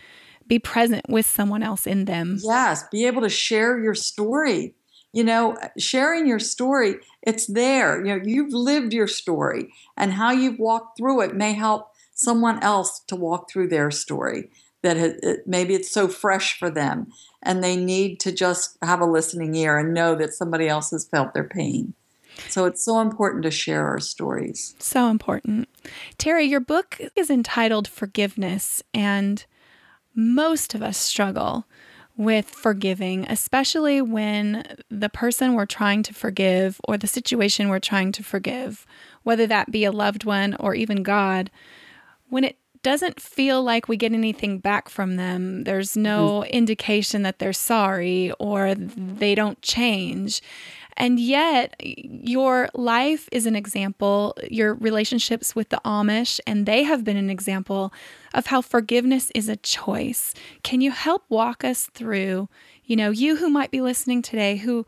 be present with someone else in them yes be able to share your story you know sharing your story it's there you know you've lived your story and how you've walked through it may help someone else to walk through their story that it, maybe it's so fresh for them and they need to just have a listening ear and know that somebody else has felt their pain. So it's so important to share our stories. So important. Terri your book is entitled forgiveness and most of us struggle with forgiving, especially when the person we're trying to forgive or the situation we're trying to forgive, whether that be a loved one or even God, when it doesn't feel like we get anything back from them. There's no mm-hmm. indication that they're sorry or they don't change. And yet, your life is an example, your relationships with the Amish, and they have been an example of how forgiveness is a choice. Can you help walk us through, you know, you who might be listening today who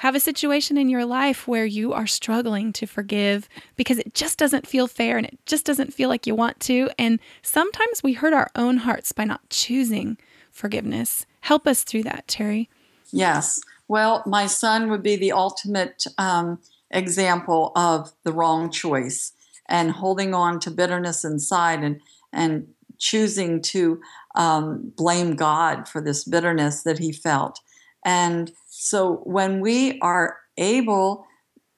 have a situation in your life where you are struggling to forgive because it just doesn't feel fair and it just doesn't feel like you want to. And sometimes we hurt our own hearts by not choosing forgiveness. Help us through that, Terri. Yes. Well, my son would be the ultimate um, example of the wrong choice and holding on to bitterness inside and and choosing to um, blame God for this bitterness that he felt. And so when we are able,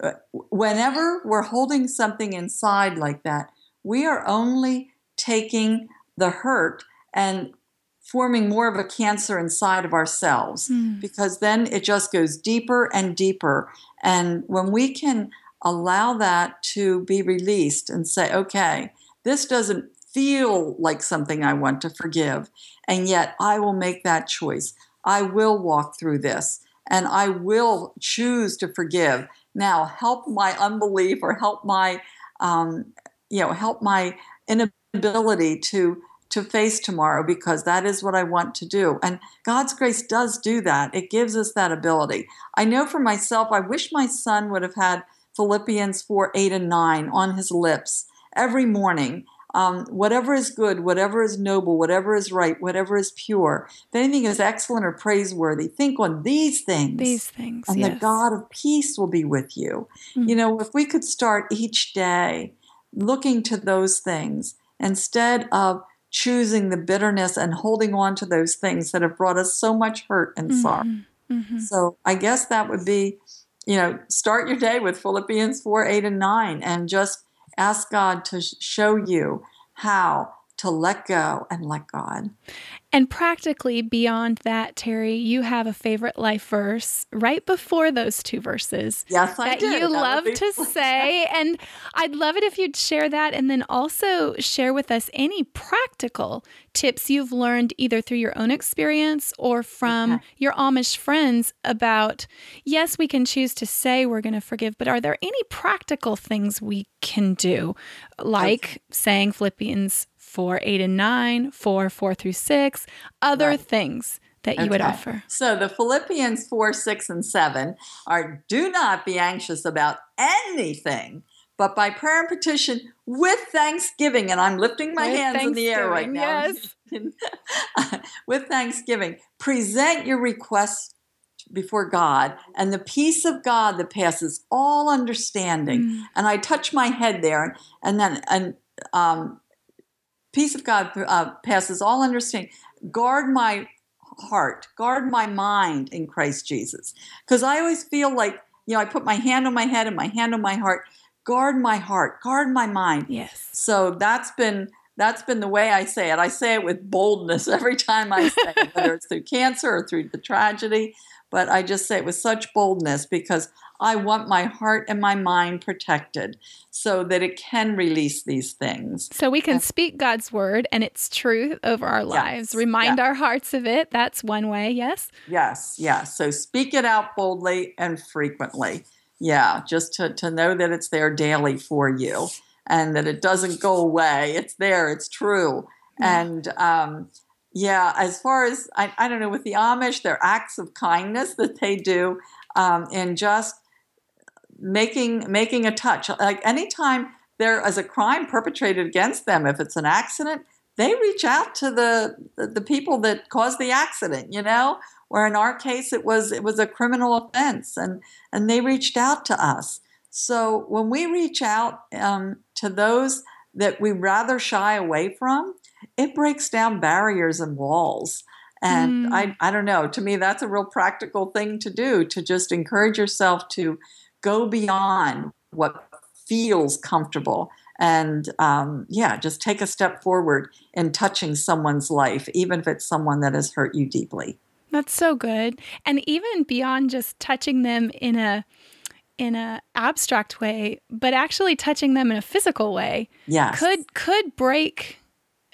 uh, whenever we're holding something inside like that, we are only taking the hurt and forming more of a cancer inside of ourselves mm. because then it just goes deeper and deeper. And when we can allow that to be released and say, okay, this doesn't feel like something I want to forgive, and yet I will make that choice. I will walk through this and I will choose to forgive. Now, help my unbelief or help my, um, you know, help my inability to to face tomorrow because that is what I want to do. And God's grace does do that. It gives us that ability. I know for myself, I wish my son would have had Philippians 4 8 and 9 on his lips every morning. Um, whatever is good, whatever is noble, whatever is right, whatever is pure, if anything is excellent or praiseworthy, think on these things. These things. And yes. the God of peace will be with you. Mm-hmm. You know, if we could start each day looking to those things instead of choosing the bitterness and holding on to those things that have brought us so much hurt and sorrow. Mm-hmm. Mm-hmm. So I guess that would be, you know, start your day with Philippians 4, 8, and 9 and just ask God to show you how to let go and let God. And practically beyond that, Terri, you have a favorite life verse right before those two verses. Yes, I that do. you That love to say. And I'd love it if you'd share that and then also share with us any practical tips you've learned either through your own experience or from Okay. your Amish friends about, yes, we can choose to say we're going to forgive, but are there any practical things we can do? Like saying Philippians 4, 8, and 9, 4, 4 through 6, other Right. things that you would offer. So the Philippians 4, 6, and 7 are do not be anxious about anything, but by prayer and petition with thanksgiving. And I'm lifting my With hands in the air right now. with thanksgiving, present your requests before God, and the peace of God that passes all understanding. Mm. And I touch my head there, and then and um, peace of God uh, passes all understanding. Guard my heart, guard my mind in Christ Jesus, because I always feel like you know I put my hand on my head and my hand on my heart. Guard my heart, guard my mind. Yes. So that's been that's been the way I say it. I say it with boldness every time I say it, whether it's through cancer or through the tragedy. But I just say it with such boldness because I want my heart and my mind protected so that it can release these things. So we can speak God's word and its truth over our lives, Yes, remind our hearts of it. That's one way, yes? Yes, yes. So speak it out boldly and frequently. Yeah, just to, to know that it's there daily for you and that it doesn't go away. It's there, it's true. Yeah. And um, yeah, as far as I, I don't know, with the Amish, their acts of kindness that they do um, and just making making a touch. Like anytime there is a crime perpetrated against them, if it's an accident, they reach out to the the, people that caused the accident, you know? Where in our case it was it was a criminal offense and and they reached out to us. So when we reach out um, to those that we rather shy away from, it breaks down barriers and walls. And Mm. I, I don't know, to me, that's a real practical thing to do to just encourage yourself to go beyond what feels comfortable. And um, yeah, just take a step forward in touching someone's life, even if it's someone that has hurt you deeply. That's so good. And even beyond just touching them in a in a abstract way, but actually touching them in a physical way Yes. could could break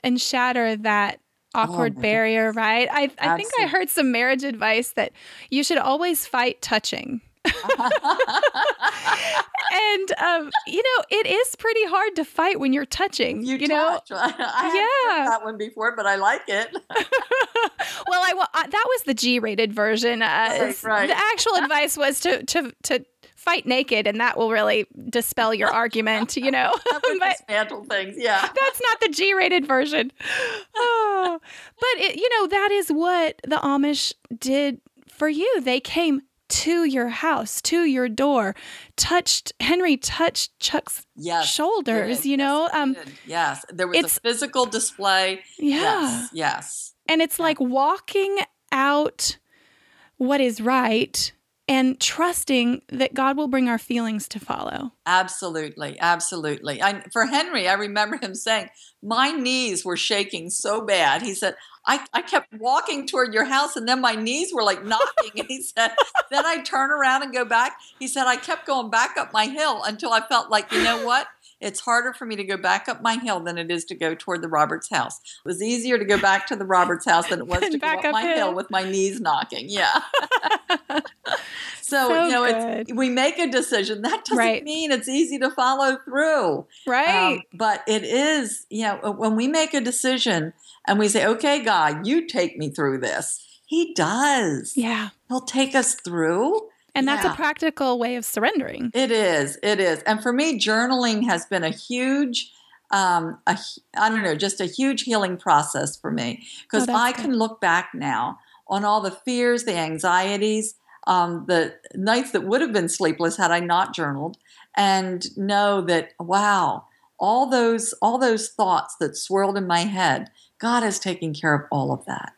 and shatter that awkward my barrier, right? I I think I heard some marriage advice that you should always fight touching. and um, you know, it is pretty hard to fight when you're touching. you, You, know. I Yeah. heard that one before, but I like it. well, I, wa- I that was the G-rated version. Uh, Right, right. The actual advice was to to to fight naked, and that will really dispel your argument. You know, but dismantle things. Yeah. that's not the G-rated version. Oh. But it, you know, that is what the Amish did for you. They came to your house, to your door, touched Henry touched Chuck's Yes. shoulders. You know, Yes, um, yes. There was a physical display. yeah. Yes. Yes. And it's like walking out what is right and trusting that God will bring our feelings to follow. Absolutely, absolutely. I, for Henry, I remember him saying, "My knees were shaking so bad." He said, "I, I kept walking toward your house, and then my knees were like knocking." and he said, "Then I turn around and go back." He said, "I kept going back up my hill until I felt like, you know what? It's harder for me to go back up my hill than it is to go toward the Roberts house. It was easier to go back to the Roberts house than it was to go back up my uphill. hill with my knees knocking." Yeah. so, So you know, it's we make a decision. That doesn't Right. mean it's easy to follow through. Right. Um, but it is, you know, when we make a decision and we say, okay, God, you take me through this, He does. yeah. He'll take us through. And that's Yeah. a practical way of surrendering. It is. It is. And for me, journaling has been a huge, um, a, I don't know, just a huge healing process for me because Oh, I good. can look back now on all the fears, the anxieties, um, the nights that would have been sleepless had I not journaled, and know that, wow, all those all those thoughts that swirled in my head, God is taking care of all of that.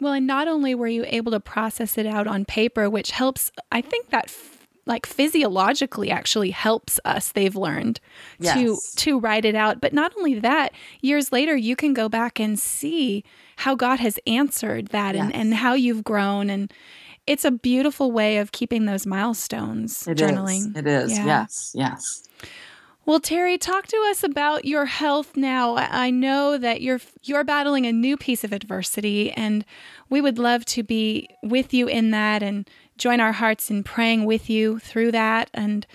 Well, and not only were you able to process it out on paper, which helps, I think that f- like physiologically actually helps us they've learned Yes. to to write it out but not only that years later you can go back and see how god has answered that and, Yes. and how you've grown and it's a beautiful way of keeping those milestones It is. journaling It is. Yeah. Yes. Yes. Well terri talk to us about your health now i know that you're you're battling a new piece of adversity and we would love to be with you in that and join our hearts in praying with you through that and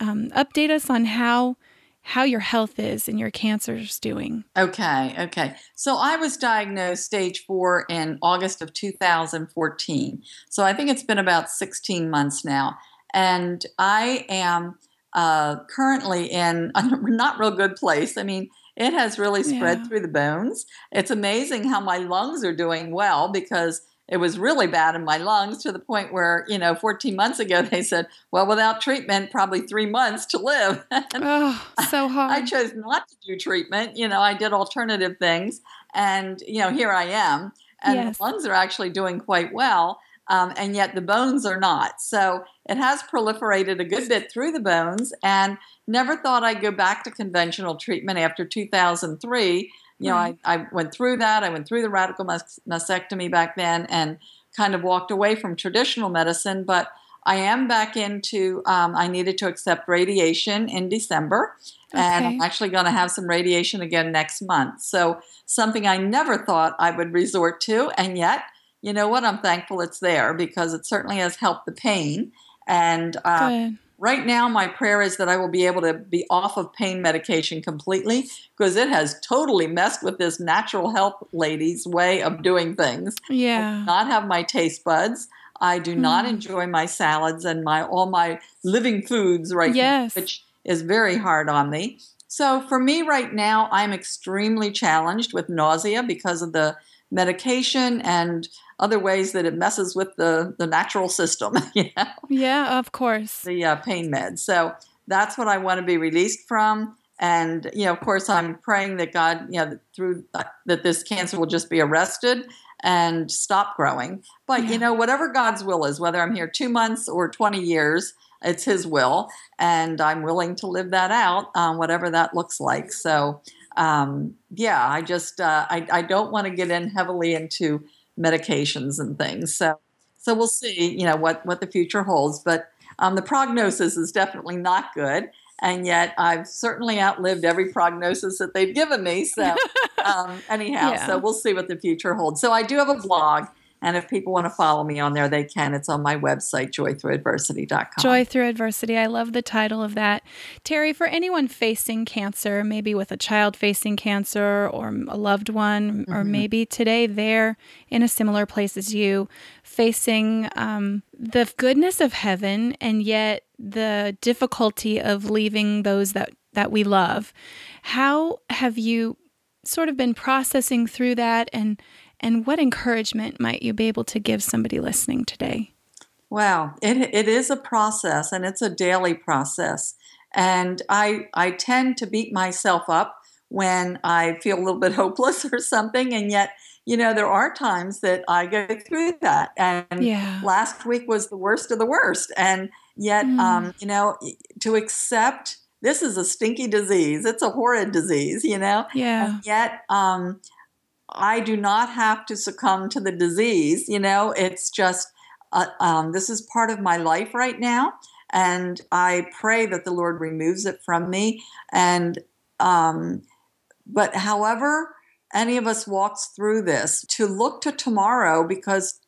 um, update us on how how your health is and your cancer's doing Okay, okay. So I was diagnosed stage four in August of 2014. So I think it's been about 16 months now. And I am uh, currently in a not real good place. I mean, it has really spread Yeah. through the bones. It's amazing how my lungs are doing well because it was really bad in my lungs to the point where, you know, 14 months ago they said, well, without treatment, probably three months to live. oh so hard I chose not to do treatment. You know, I did alternative things, and you know, here I am, and Yes. the lungs are actually doing quite well, um, and yet the bones are not. So it has proliferated a good bit through the bones, and never thought I'd go back to conventional treatment after 2003. You know, I, I went through that. I went through the radical mas- mastectomy back then, and kind of walked away from traditional medicine, but. I am back into, um, I needed to accept radiation in December and I'm actually going to have some radiation again next month. So something I never thought I would resort to, and yet, you know what? I'm thankful it's there because it certainly has helped the pain. And uh, right now, my prayer is that I will be able to be off of pain medication completely because it has totally messed with this natural health lady's way of doing things yeah not have my taste buds. I do not Mm. enjoy my salads and my all my living foods right Yes. now, which is very hard on me. So for me right now, I'm extremely challenged with nausea because of the medication and other ways that it messes with the, the natural system, you know, yeah of course the uh, pain meds. So that's what I want to be released from. And you know, of course, I'm praying that God, you know, through uh, that this cancer will just be arrested and stop growing. But Yeah. you know, whatever God's will is, whether I'm here two months or 20 years, it's His will, and I'm willing to live that out, um, whatever that looks like. So, um, yeah, I just uh, I, I don't want to get in heavily into medications and things. So, so we'll see, you know, what what the future holds. But um, the prognosis is definitely not good. And yet, I've certainly outlived every prognosis that they've given me. So, um, anyhow, Yeah. so we'll see what the future holds. So, I do have a blog, and if people want to follow me on there, they can. It's on my website, joythrough.adversity.com. Joy through adversity. I love the title of that. Terri, for anyone facing cancer, maybe with a child facing cancer or a loved one, or Mhm. maybe today they're in a similar place as you, facing um, the goodness of heaven and yet the difficulty of leaving those that, that we love. How have you sort of been processing through that and and what encouragement might you be able to give somebody listening today? Wow, it, it is a process and it's a daily process. And I, I tend to beat myself up when I feel a little bit hopeless or something. And yet, you know, there are times that I go through that. And Yeah. last week was the worst of the worst. And yet, Mm. um, you know, to accept this is a stinky disease, it's a horrid disease, you know? Yeah. And yet, um, I do not have to succumb to the disease. You know, it's just uh, um, this is part of my life right now, and I pray that the Lord removes it from me. And um, but however any of us walks through this, to look to tomorrow because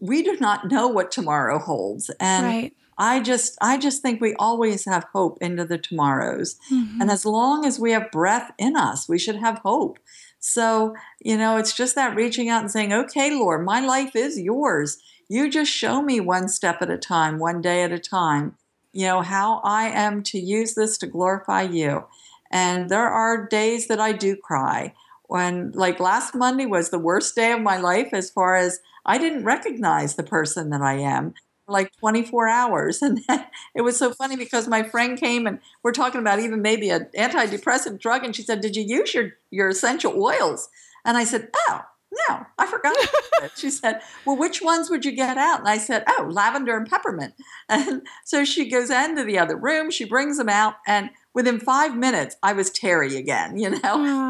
we do not know what tomorrow holds, and right. I just I just think we always have hope into the tomorrows. Mhm. And as long as we have breath in us, we should have hope. So, you know, it's just that reaching out and saying, okay, Lord, my life is yours. You just show me one step at a time, one day at a time, you know, how I am to use this to glorify you. And there are days that I do cry. When, like last Monday was the worst day of my life as far as I didn't recognize the person that I am. For like 24 hours. And it was so funny because my friend came and we're talking about even maybe an antidepressant drug. And she said, Did you use your, your essential oils? And I said, Oh, no, I forgot. she said, Well, which ones would you get out? And I said, Oh, lavender and peppermint. And so she goes into the other room, she brings them out, and within five minutes, I was Terri again. You know,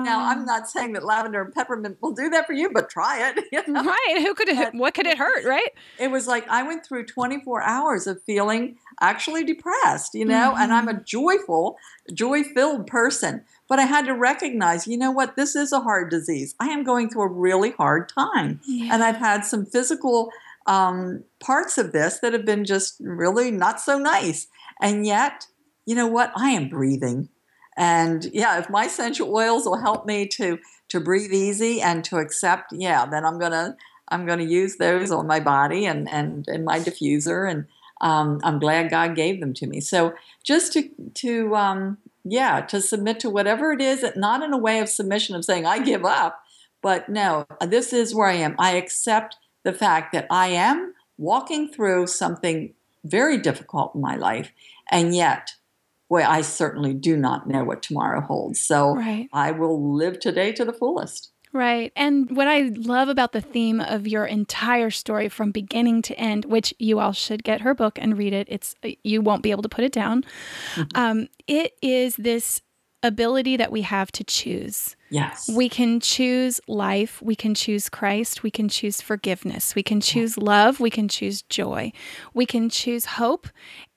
now I'm not saying that lavender and peppermint will do that for you, but try it. You know? Right? Who could it? What could it hurt? Right? It was like I went through 24 hours of feeling actually depressed. You know, mm-hmm. and I'm a mm-hmm. joyful, joy-filled person. But I had to recognize, you know what? This is a hard disease. I am going through a really hard time, yeah. and I've had some physical um, parts of this that have been just really not so nice. And yet, you know what? I am breathing. And yeah, if my essential oils will help me to to breathe easy and to accept, yeah, then I'm gonna I'm gonna use those on my body and and, and my diffuser, and um, I'm glad God gave them to me. So just to to um, yeah, to submit to whatever it is, not in a way of submission of saying I give up, but no, this is where I am. I accept the fact that I am walking through something very difficult in my life, and yet boy, I certainly do not know what tomorrow holds. So right. I will live today to the fullest. Right. And what I love about the theme of your entire story from beginning to end, which you all should get her book and read it. It's you won't be able to put it down. Mm-hmm. Um, it is this ability that we have to choose. Yes. We can choose life. We can choose Christ. We can choose forgiveness. We can choose love. We can choose joy. We can choose hope.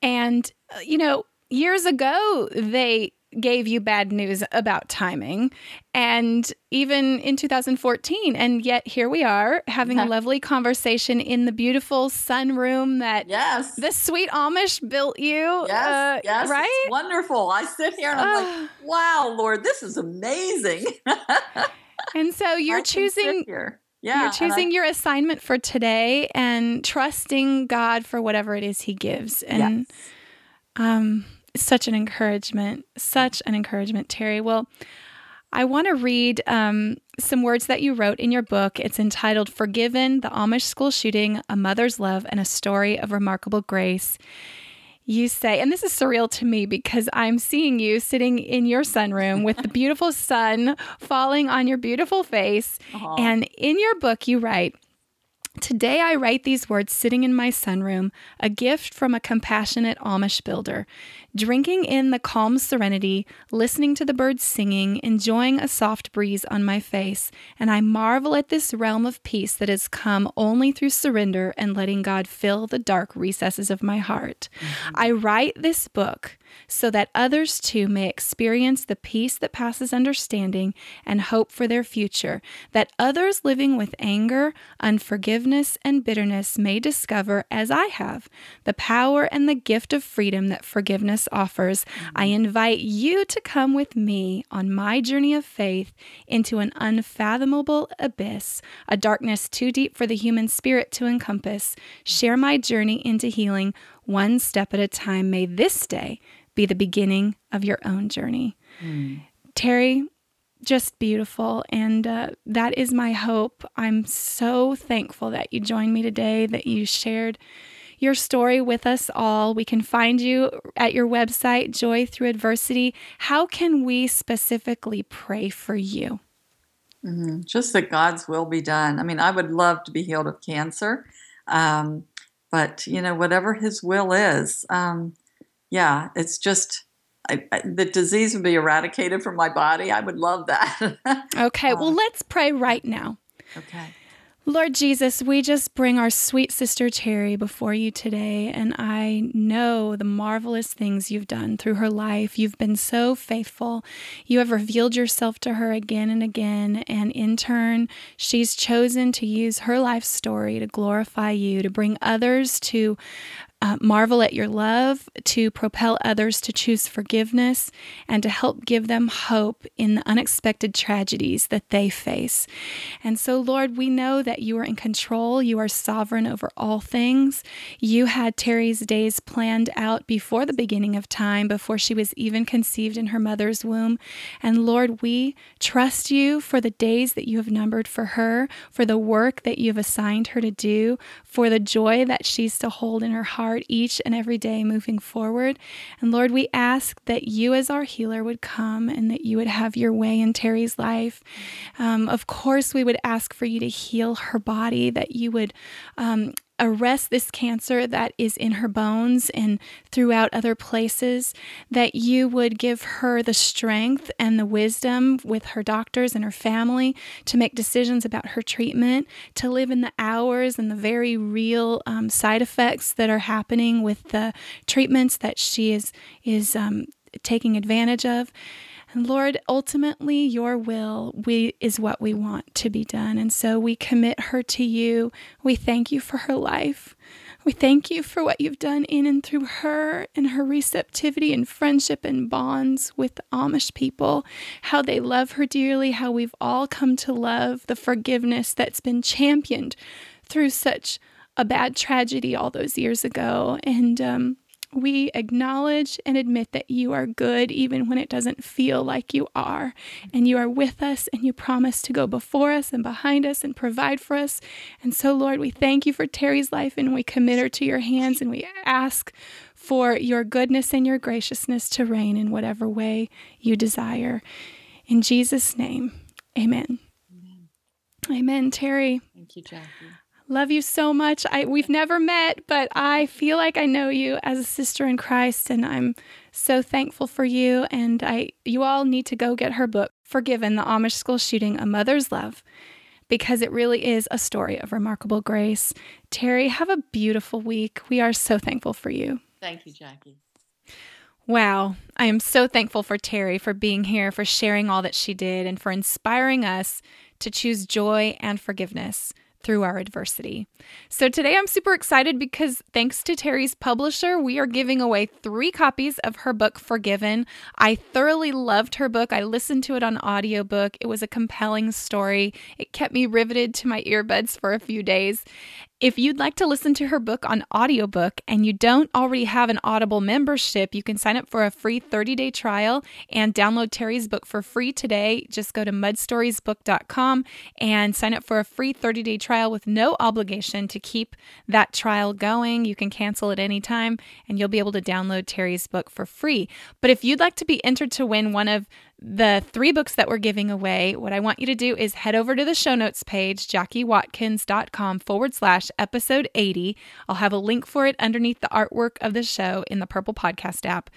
And, uh, you know, years ago, they gave you bad news about timing and even in 2014 and yet here we are having a lovely conversation in the beautiful sunroom that yes. the sweet amish built you yes uh, yes right? wonderful. I sit here and i'm uh, like wow lord this is amazing. And so you're choosing yeah, you're choosing I, your assignment for today and trusting god for whatever it is he gives and yes. um such an encouragement, such an encouragement, Terri. Well, I want to read um, some words that you wrote in your book. It's entitled Forgiven, the Amish School Shooting, A Mother's Love, and a Story of Remarkable Grace. You say, and this is surreal to me because I'm seeing you sitting in your sunroom with the beautiful sun falling on your beautiful face. Uh-huh. And in your book, you write, Today I write these words sitting in my sunroom, a gift from a compassionate Amish builder, drinking in the calm serenity, listening to the birds singing, enjoying a soft breeze on my face, and I marvel at this realm of peace that has come only through surrender and letting God fill the dark recesses of my heart. Mm-hmm. I write this book so that others too may experience the peace that passes understanding and hope for their future, that others living with anger, unforgiveness, and bitterness may discover, as I have, the power and the gift of freedom that forgiveness offers. I mm-hmm. invite you to come with me on my journey of faith into an unfathomable abyss, a darkness too deep for the human spirit to encompass. Share my journey into healing one step at a time. May this day be the beginning of your own journey. Mm. Terri, just beautiful. And uh, that is my hope. I'm so thankful that you joined me today, that you shared your story with us all. We can find you at your website, Joy Through Adversity. How can we specifically pray for you? Mm-hmm. Just that God's will be done. I mean, I would love to be healed of cancer, um, but you know, whatever His will is, um, yeah, it's just I, I, the disease would be eradicated from my body. I would love that. okay, well, um, let's pray right now. Okay. Lord Jesus, we just bring our sweet sister Terri before you today, and I know the marvelous things you've done through her life. You've been so faithful. You have revealed yourself to her again and again, and in turn, she's chosen to use her life story to glorify you, to bring others to uh, marvel at your love, to propel others to choose forgiveness, and to help give them hope in the unexpected tragedies that they face. And so, Lord, we know that you are in control. You are sovereign over all things. You had Terri's days planned out before the beginning of time, before she was even conceived in her mother's womb. And Lord, we trust you for the days that you have numbered for her, for the work that you have assigned her to do, for the joy that she's to hold in her heart heart each and every day moving forward. And Lord, we ask that you, as our healer, would come and that you would have your way in Terri's life. Um, of course, we would ask for you to heal her body, that you would um, arrest this cancer that is in her bones and throughout other places, that you would give her the strength and the wisdom with her doctors and her family to make decisions about her treatment, to live in the hours and the very real um, side effects that are happening with the treatments that she is is um, taking advantage of. And Lord, ultimately your will we is what we want to be done. And so we commit her to you. We thank you for her life. We thank you for what you've done in and through her and her receptivity and friendship and bonds with the Amish people, how they love her dearly, how we've all come to love the forgiveness that's been championed through such a bad tragedy all those years ago. And um, we acknowledge and admit that you are good even when it doesn't feel like you are. And you are with us and you promise to go before us and behind us and provide for us. And so, Lord, we thank you for Terri's life and we commit her to your hands and we ask for your goodness and your graciousness to reign in whatever way you desire. In Jesus' name, amen. Amen, amen Terri. Thank you, Jackie. Love you so much. I we've never met, but I feel like I know you as a sister in Christ and I'm so thankful for you and I you all need to go get her book Forgiven: The Amish School Shooting: A Mother's Love because it really is a story of remarkable grace. Terri, have a beautiful week. We are so thankful for you. Thank you, Jackie. Wow. I am so thankful for Terri for being here, for sharing all that she did, and for inspiring us to choose joy and forgiveness through our adversity. So today I'm super excited because thanks to Terri's publisher, we are giving away three copies of her book Forgiven. I thoroughly loved her book. I listened to it on audiobook. It was a compelling story. It kept me riveted to my earbuds for a few days. If you'd like to listen to her book on audiobook and you don't already have an Audible membership, you can sign up for a free 30 day trial and download Terri's book for free today. Just go to mudstoriesbook.com and sign up for a free 30 day trial with no obligation to keep that trial going. You can cancel at any time and you'll be able to download Terri's book for free. But if you'd like to be entered to win one of the three books that we're giving away, what I want you to do is head over to the show notes page, jackiewatkins.com forward slash episode 80. I'll have a link for it underneath the artwork of the show in the Apple Podcast app.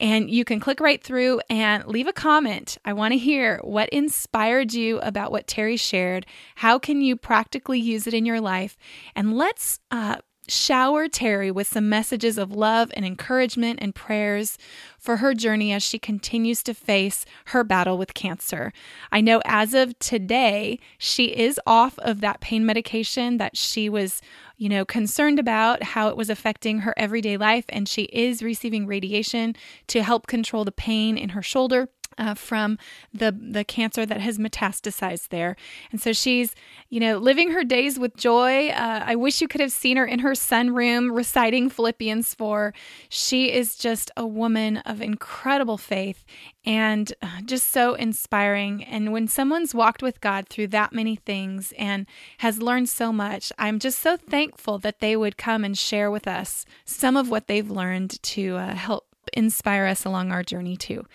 And you can click right through and leave a comment. I want to hear what inspired you about what Terri shared. How can you practically use it in your life? And let's uh, shower Terri with some messages of love and encouragement and prayers for her journey as she continues to face her battle with cancer. I know as of today, she is off of that pain medication that she was, you know, concerned about how it was affecting her everyday life, and she is receiving radiation to help control the pain in her shoulder uh, from the the cancer that has metastasized there, and so she's you know living her days with joy. Uh, I wish you could have seen her in her sunroom reciting Philippians four. She is just a woman of incredible faith and uh, just so inspiring. And when someone's walked with God through that many things and has learned so much, I'm just so thankful that they would come and share with us some of what they've learned to uh, help inspire us along our journey too.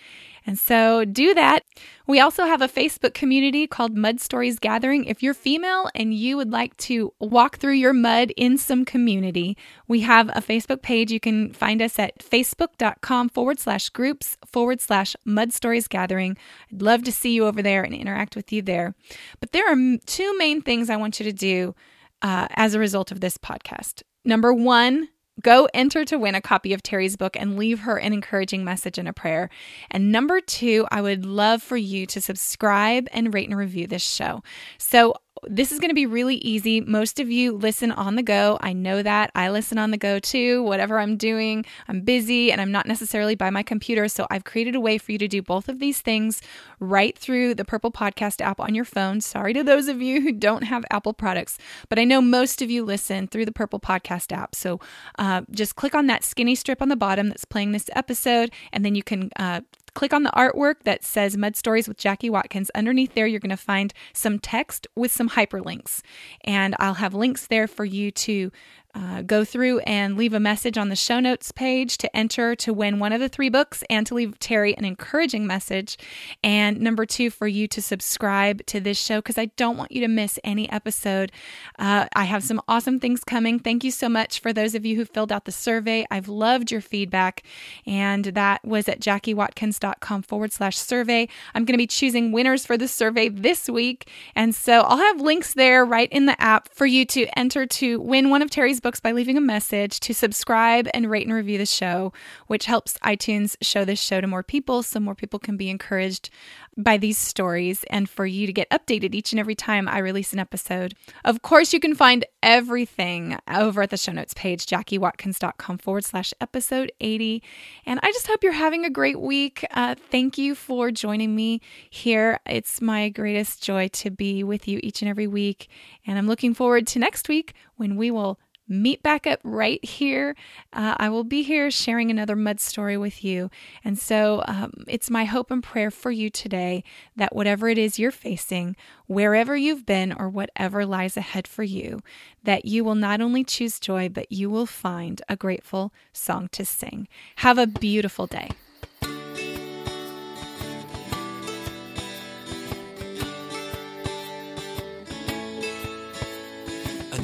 And so do that. We also have a Facebook community called Mud Stories Gathering. If you're female and you would like to walk through your mud in some community, we have a Facebook page. You can find us at facebook.com forward slash groups forward slash Mud Stories Gathering. I'd love to see you over there and interact with you there. But there are two main things I want you to do uh, as a result of this podcast. Number one, Go enter to win a copy of Terri's book and leave her an encouraging message and a prayer. And number two, I would love for you to subscribe and rate and review this show. So this is going to be really easy. Most of you listen on the go. I know that. I listen on the go too. Whatever I'm doing, I'm busy and I'm not necessarily by my computer. So I've created a way for you to do both of these things right through the Apple Podcast app on your phone. Sorry to those of you who don't have Apple products, but I know most of you listen through the Apple Podcast app. So uh, just click on that skinny strip on the bottom that's playing this episode, and then you can uh, click on the artwork that says Mud Stories with Jackie Watkins. Underneath there, you're going to find some text with some hyperlinks. And I'll have links there for you to uh, go through and leave a message on the show notes page to enter to win one of the three books and to leave Terri an encouraging message. And number two, for you to subscribe to this show because I don't want you to miss any episode. Uh, I have some awesome things coming. Thank you so much for those of you who filled out the survey. I've loved your feedback. And that was at jackiewatkins.com forward slash survey. I'm going to be choosing winners for the survey this week. And so I'll have links there right in the app for you to enter to win one of Terri's books by leaving a message, to subscribe and rate and review the show, which helps iTunes show this show to more people so more people can be encouraged by these stories and for you to get updated each and every time I release an episode. Of course, you can find everything over at the show notes page, jackiewatkins.com forward slash episode 80. And I just hope you're having a great week. Uh, thank you for joining me here. It's my greatest joy to be with you each and every week. And I'm looking forward to next week when we will meet back up right here. Uh, I will be here sharing another mud story with you. And so um, it's my hope and prayer for you today that whatever it is you're facing, wherever you've been, or whatever lies ahead for you, that you will not only choose joy, but you will find a grateful song to sing. Have a beautiful day.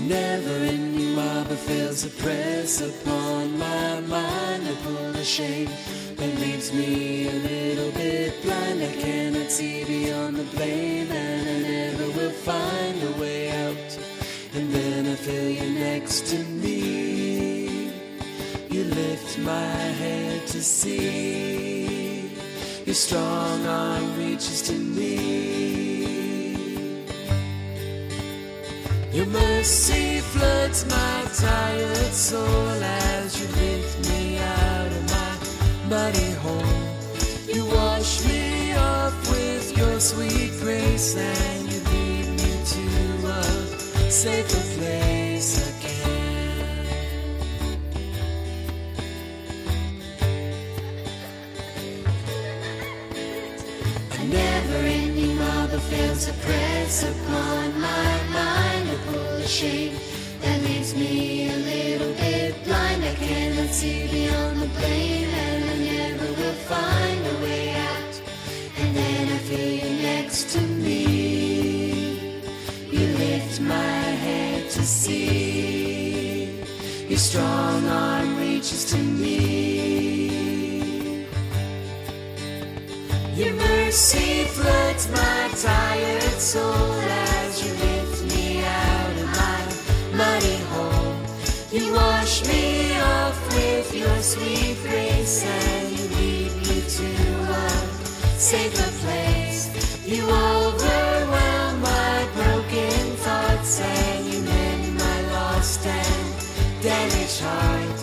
Never ending marble fails to press upon my mind to pull the shame that leaves me a little bit blind. I cannot see beyond the blame, and I never will find a way out. And then I feel you next to me. You lift my head to see. Your strong arm reaches to me. Your mercy floods my tired soul as you lift me out of my muddy hole. You wash me off with your sweet grace and you lead me to a safer place again. A never-ending marble fails to press upon my mind that leaves me a little bit blind. I cannot see beyond the blame, and I never will find a way out. And then I feel you next to me. You lift my head to see. Your strong arm reaches to me. Your mercy floods my tired soul safer place. You overwhelm my broken thoughts and you mend my lost and damaged heart.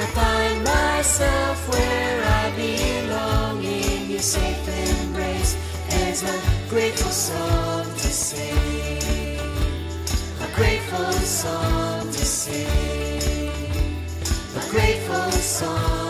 I find myself where I belong in your safe embrace. There's a grateful song to sing, a grateful song to sing, a grateful song.